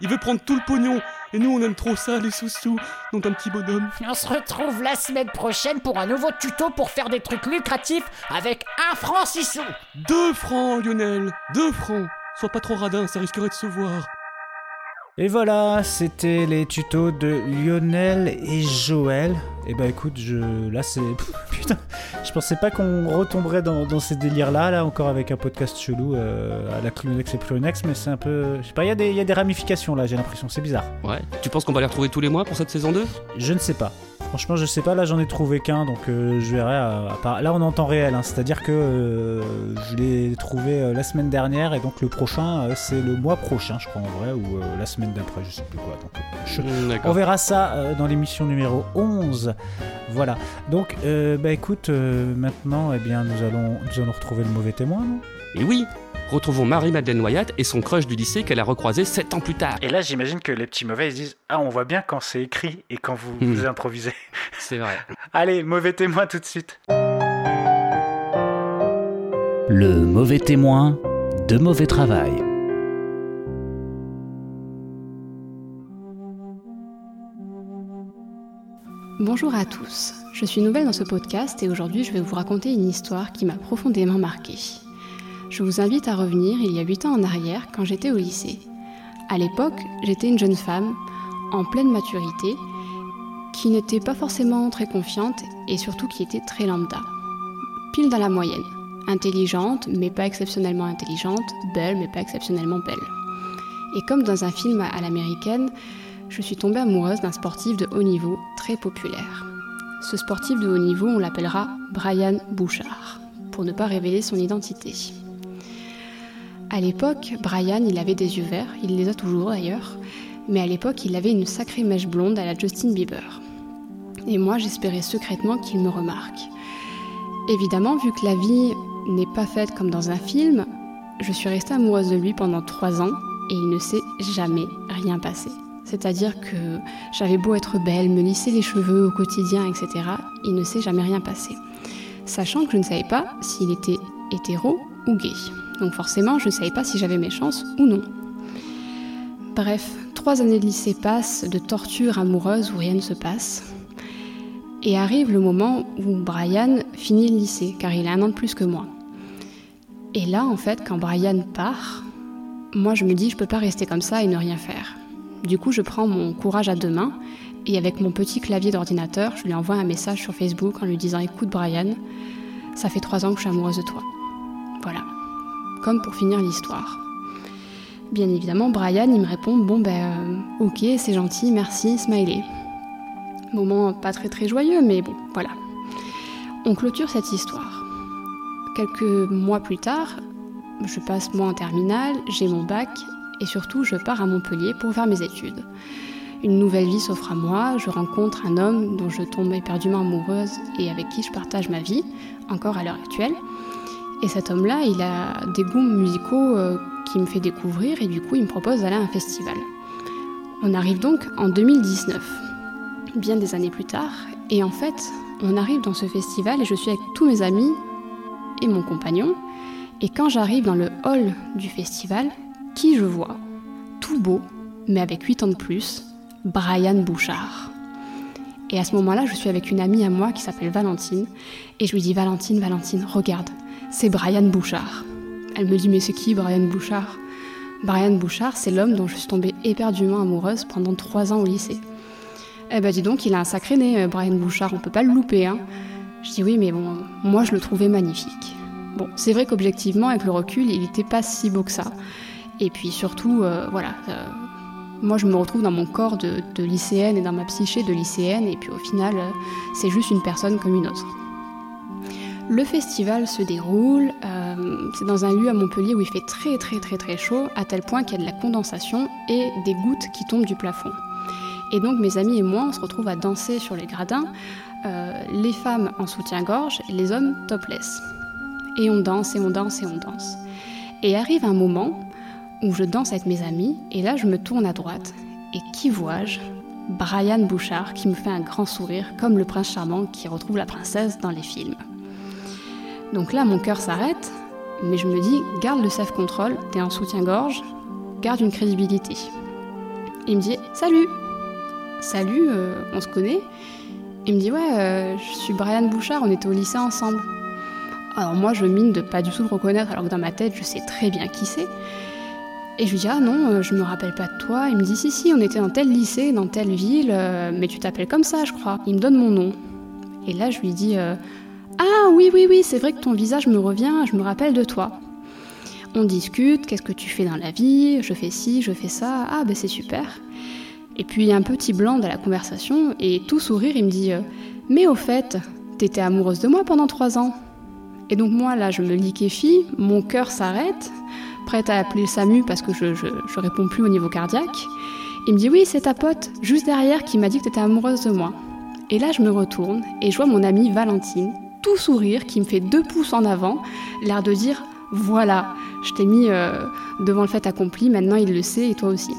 Il veut prendre tout le pognon. Et nous, on aime trop ça, les sous-sous. Donc un petit bonhomme. On se retrouve la semaine prochaine pour un nouveau tuto pour faire des trucs lucratifs avec un franc six sous. Deux francs, Lionel. Deux francs. Sois pas trop radin, ça risquerait de se voir. Et voilà, c'était les tutos de Lionel et Joël. Et bah écoute, je là c'est putain, je pensais pas qu'on retomberait dans, dans ces délires là, là encore avec un podcast chelou euh, à la Clonex et Plonex, mais c'est un peu, je sais pas, il y a des il y a des ramifications là, j'ai l'impression, c'est bizarre. Ouais. Tu penses qu'on va les retrouver tous les mois pour cette saison 2 Je ne sais pas. Franchement, je sais pas. Là, j'en ai trouvé qu'un, donc euh, je verrai. À, à part- Là, on est en temps réel, hein, c'est-à-dire que euh, je l'ai trouvé euh, la semaine dernière, et donc le prochain, euh, c'est le mois prochain, je crois en vrai, ou euh, la semaine d'après, je sais plus quoi. Donc, euh, je- Mm, on verra ça euh, dans l'émission numéro 11. Voilà. Donc, euh, bah écoute, euh, maintenant, eh bien, nous allons, nous allons retrouver le mauvais témoin, non? Et oui, retrouvons Marie-Madeleine Wyatt et son crush du lycée qu'elle a recroisé 7 ans plus tard. Et là, j'imagine que les petits mauvais, ils disent Ah, on voit bien quand c'est écrit et quand vous, Hmm. vous improvisez. C'est vrai. Allez, mauvais témoin tout de suite. Le mauvais témoin de mauvais travail. Bonjour à tous, je suis nouvelle dans ce podcast et aujourd'hui je vais vous raconter une histoire qui m'a profondément marquée. Je vous invite à revenir il y a 8 ans en arrière quand j'étais au lycée. À l'époque, j'étais une jeune femme en pleine maturité qui n'était pas forcément très confiante et surtout qui était très lambda. Pile dans la moyenne. Intelligente mais pas exceptionnellement intelligente, belle mais pas exceptionnellement belle. Et comme dans un film à l'américaine, je suis tombée amoureuse d'un sportif de haut niveau très populaire. Ce sportif de haut niveau, on l'appellera Brian Bouchard, pour ne pas révéler son identité. À l'époque, Brian, il avait des yeux verts, il les a toujours d'ailleurs, mais à l'époque, il avait une sacrée mèche blonde à la Justin Bieber. Et moi, j'espérais secrètement qu'il me remarque. Évidemment, vu que la vie n'est pas faite comme dans un film, je suis restée amoureuse de lui pendant trois ans et il ne s'est jamais rien passé. C'est-à-dire que j'avais beau être belle, me lisser les cheveux au quotidien, etc., il ne s'est jamais rien passé. Sachant que je ne savais pas s'il était hétéro ou gay. Donc forcément, je ne savais pas si j'avais mes chances ou non. Bref, trois années de lycée passent, de torture amoureuse où rien ne se passe. Et arrive le moment où Brian finit le lycée, car il a un an de plus que moi. Et là, en fait, quand Brian part, moi je me dis je peux pas rester comme ça et ne rien faire. Du coup, je prends mon courage à deux mains et avec mon petit clavier d'ordinateur, je lui envoie un message sur Facebook en lui disant Écoute, Brian, ça fait trois ans que je suis amoureuse de toi. Voilà. Comme pour finir l'histoire. Bien évidemment, Brian, il me répond Bon, ben, euh, ok, c'est gentil, merci, smiley. Moment pas très très joyeux, mais bon, voilà. On clôture cette histoire. Quelques mois plus tard, je passe moi en terminale, j'ai mon bac et surtout je pars à Montpellier pour faire mes études. Une nouvelle vie s'offre à moi, je rencontre un homme dont je tombe éperdument amoureuse et avec qui je partage ma vie, encore à l'heure actuelle. Et cet homme-là, il a des goûts musicaux euh, qui me fait découvrir et du coup il me propose d'aller à un festival. On arrive donc en 2019, bien des années plus tard, et en fait, on arrive dans ce festival et je suis avec tous mes amis et mon compagnon. Et quand j'arrive dans le hall du festival, qui je vois? Tout beau, mais avec 8 ans de plus, Brian Bouchard. Et à ce moment-là, je suis avec une amie à moi qui s'appelle Valentine, et je lui dis Valentine, Valentine, regarde, c'est Brian Bouchard. Elle me dit mais c'est qui Brian Bouchard? Brian Bouchard, c'est l'homme dont je suis tombée éperdument amoureuse pendant 3 ans au lycée. Eh ben dis donc, il a un sacré nez, euh, Brian Bouchard, on peut pas le louper, hein. Je dis oui, mais bon, moi je le trouvais magnifique. Bon, c'est vrai qu'objectivement, avec le recul, il n'était pas si beau que ça. Et puis surtout, euh, voilà, euh, moi je me retrouve dans mon corps de, lycéenne et dans ma psyché de lycéenne, et puis au final, c'est juste une personne comme une autre. Le festival se déroule, euh, c'est dans un lieu à Montpellier où il fait très très très très chaud, à tel point qu'il y a de la condensation et des gouttes qui tombent du plafond. Et donc mes amis et moi, on se retrouve à danser sur les gradins, euh, les femmes en soutien-gorge, les hommes topless. Et on danse et on danse et on danse. Et arrive un moment où je danse avec mes amis, et là je me tourne à droite, et qui vois-je? Brian Bouchard qui me fait un grand sourire, comme le prince charmant qui retrouve la princesse dans les films. Donc là, mon cœur s'arrête, mais je me dis, garde le self-control, t'es en soutien-gorge, garde une crédibilité. Il me dit, salut Salut, euh, on se connaît Il me dit, ouais, euh, je suis Brian Bouchard, on était au lycée ensemble. Alors moi, je mine de pas du tout le reconnaître, alors que dans ma tête, je sais très bien qui c'est. Et je lui dis, ah non, euh, je me rappelle pas de toi. Il me dit, si, si, on était dans tel lycée, dans telle ville, mais tu t'appelles comme ça, je crois. Il me donne mon nom. Et là, je lui dis, ah oui, oui, oui, c'est vrai que ton visage me revient, je me rappelle de toi. On discute, qu'est-ce que tu fais dans la vie Je fais ci, je fais ça. Ah, ben c'est super. Et puis un petit blanc dans la conversation, et tout sourire, il me dit, mais au fait, t'étais amoureuse de moi pendant trois ans. Et donc moi, là, je me liquéfie, mon cœur s'arrête, prête à appeler le SAMU parce que je, je, réponds plus au niveau cardiaque. Il me dit oui, c'est ta pote, juste derrière, qui m'a dit que tu étais amoureuse de moi. Et là, je me retourne et je vois mon amie Valentine, tout sourire, qui me fait deux pouces en avant, l'air de dire voilà, je t'ai mis euh, devant le fait accompli, maintenant il le sait et toi aussi.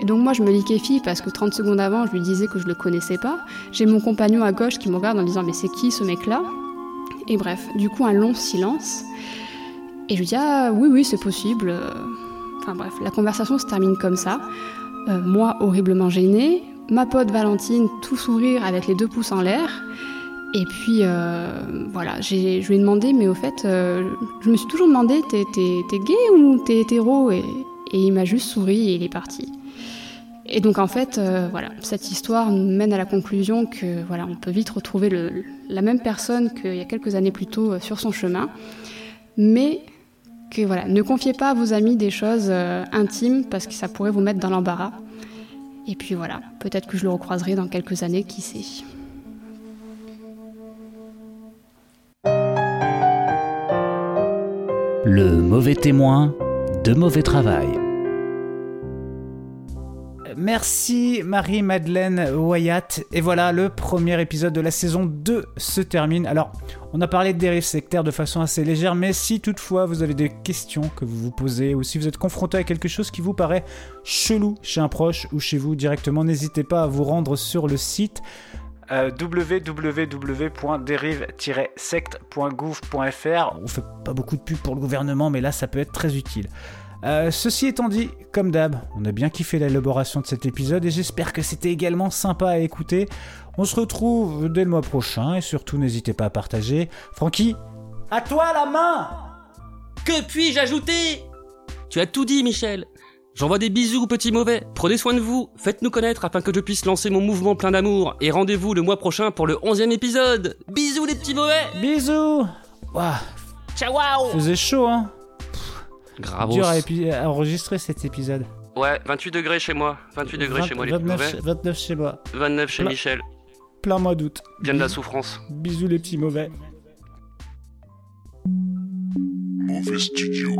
Et donc moi je me liquéfie parce que 30 secondes avant je lui disais que je le connaissais pas. J'ai mon compagnon à gauche qui me regarde en disant mais c'est qui ce mec là Et bref, du coup un long silence. Et je lui dis ah oui oui c'est possible. Enfin bref, la conversation se termine comme ça. Euh, moi horriblement gênée, ma pote Valentine tout sourire avec les deux pouces en l'air. Et puis euh, voilà, je lui ai demandé mais au fait, euh, je me suis toujours demandé t'es, gay ou t'es hétéro et, il m'a juste souri et il est parti. Et donc en fait, euh, voilà, cette histoire nous mène à la conclusion que voilà, on peut vite retrouver la même personne qu'il y a quelques années plus tôt sur son chemin, mais que voilà, ne confiez pas à vos amis des choses intimes parce que ça pourrait vous mettre dans l'embarras. Et puis voilà, peut-être que je le recroiserai dans quelques années, qui sait. Le mauvais témoin de mauvais travail. Merci Marie-Madeleine Wyatt. Et voilà, le premier épisode de la saison 2 se termine. Alors, on a parlé de dérives sectaires de façon assez légère, mais si toutefois vous avez des questions que vous vous posez, ou si vous êtes confronté à quelque chose qui vous paraît chelou chez un proche ou chez vous directement, n'hésitez pas à vous rendre sur le site euh, www.dérive-secte.gouv.fr. On fait pas beaucoup de pub pour le gouvernement, mais là ça peut être très utile. Euh, ceci étant dit, comme d'hab, on a bien kiffé l'élaboration de cet épisode et j'espère que c'était également sympa à écouter. On se retrouve dès le mois prochain et surtout n'hésitez pas à partager. Francky, à toi la main Que puis-je ajouter? Tu as tout dit, Michel. J'envoie des bisous, petits mauvais. Prenez soin de vous, faites-nous connaître afin que je puisse lancer mon mouvement plein d'amour. Et rendez-vous le mois prochain pour le 11e épisode. Bisous, les petits mauvais Bisous Waouh Ciao wow. Faisait chaud, hein Grave. Dur à, épi- à enregistrer cet épisode. Ouais, 28 degrés chez moi. 28 degrés 20 chez moi, les petits 29, mauvais. chez- 29 chez moi. 29 chez Michel. Plein mois d'août. Bien de la souffrance. Bisous les petits mauvais. Mauvais studio.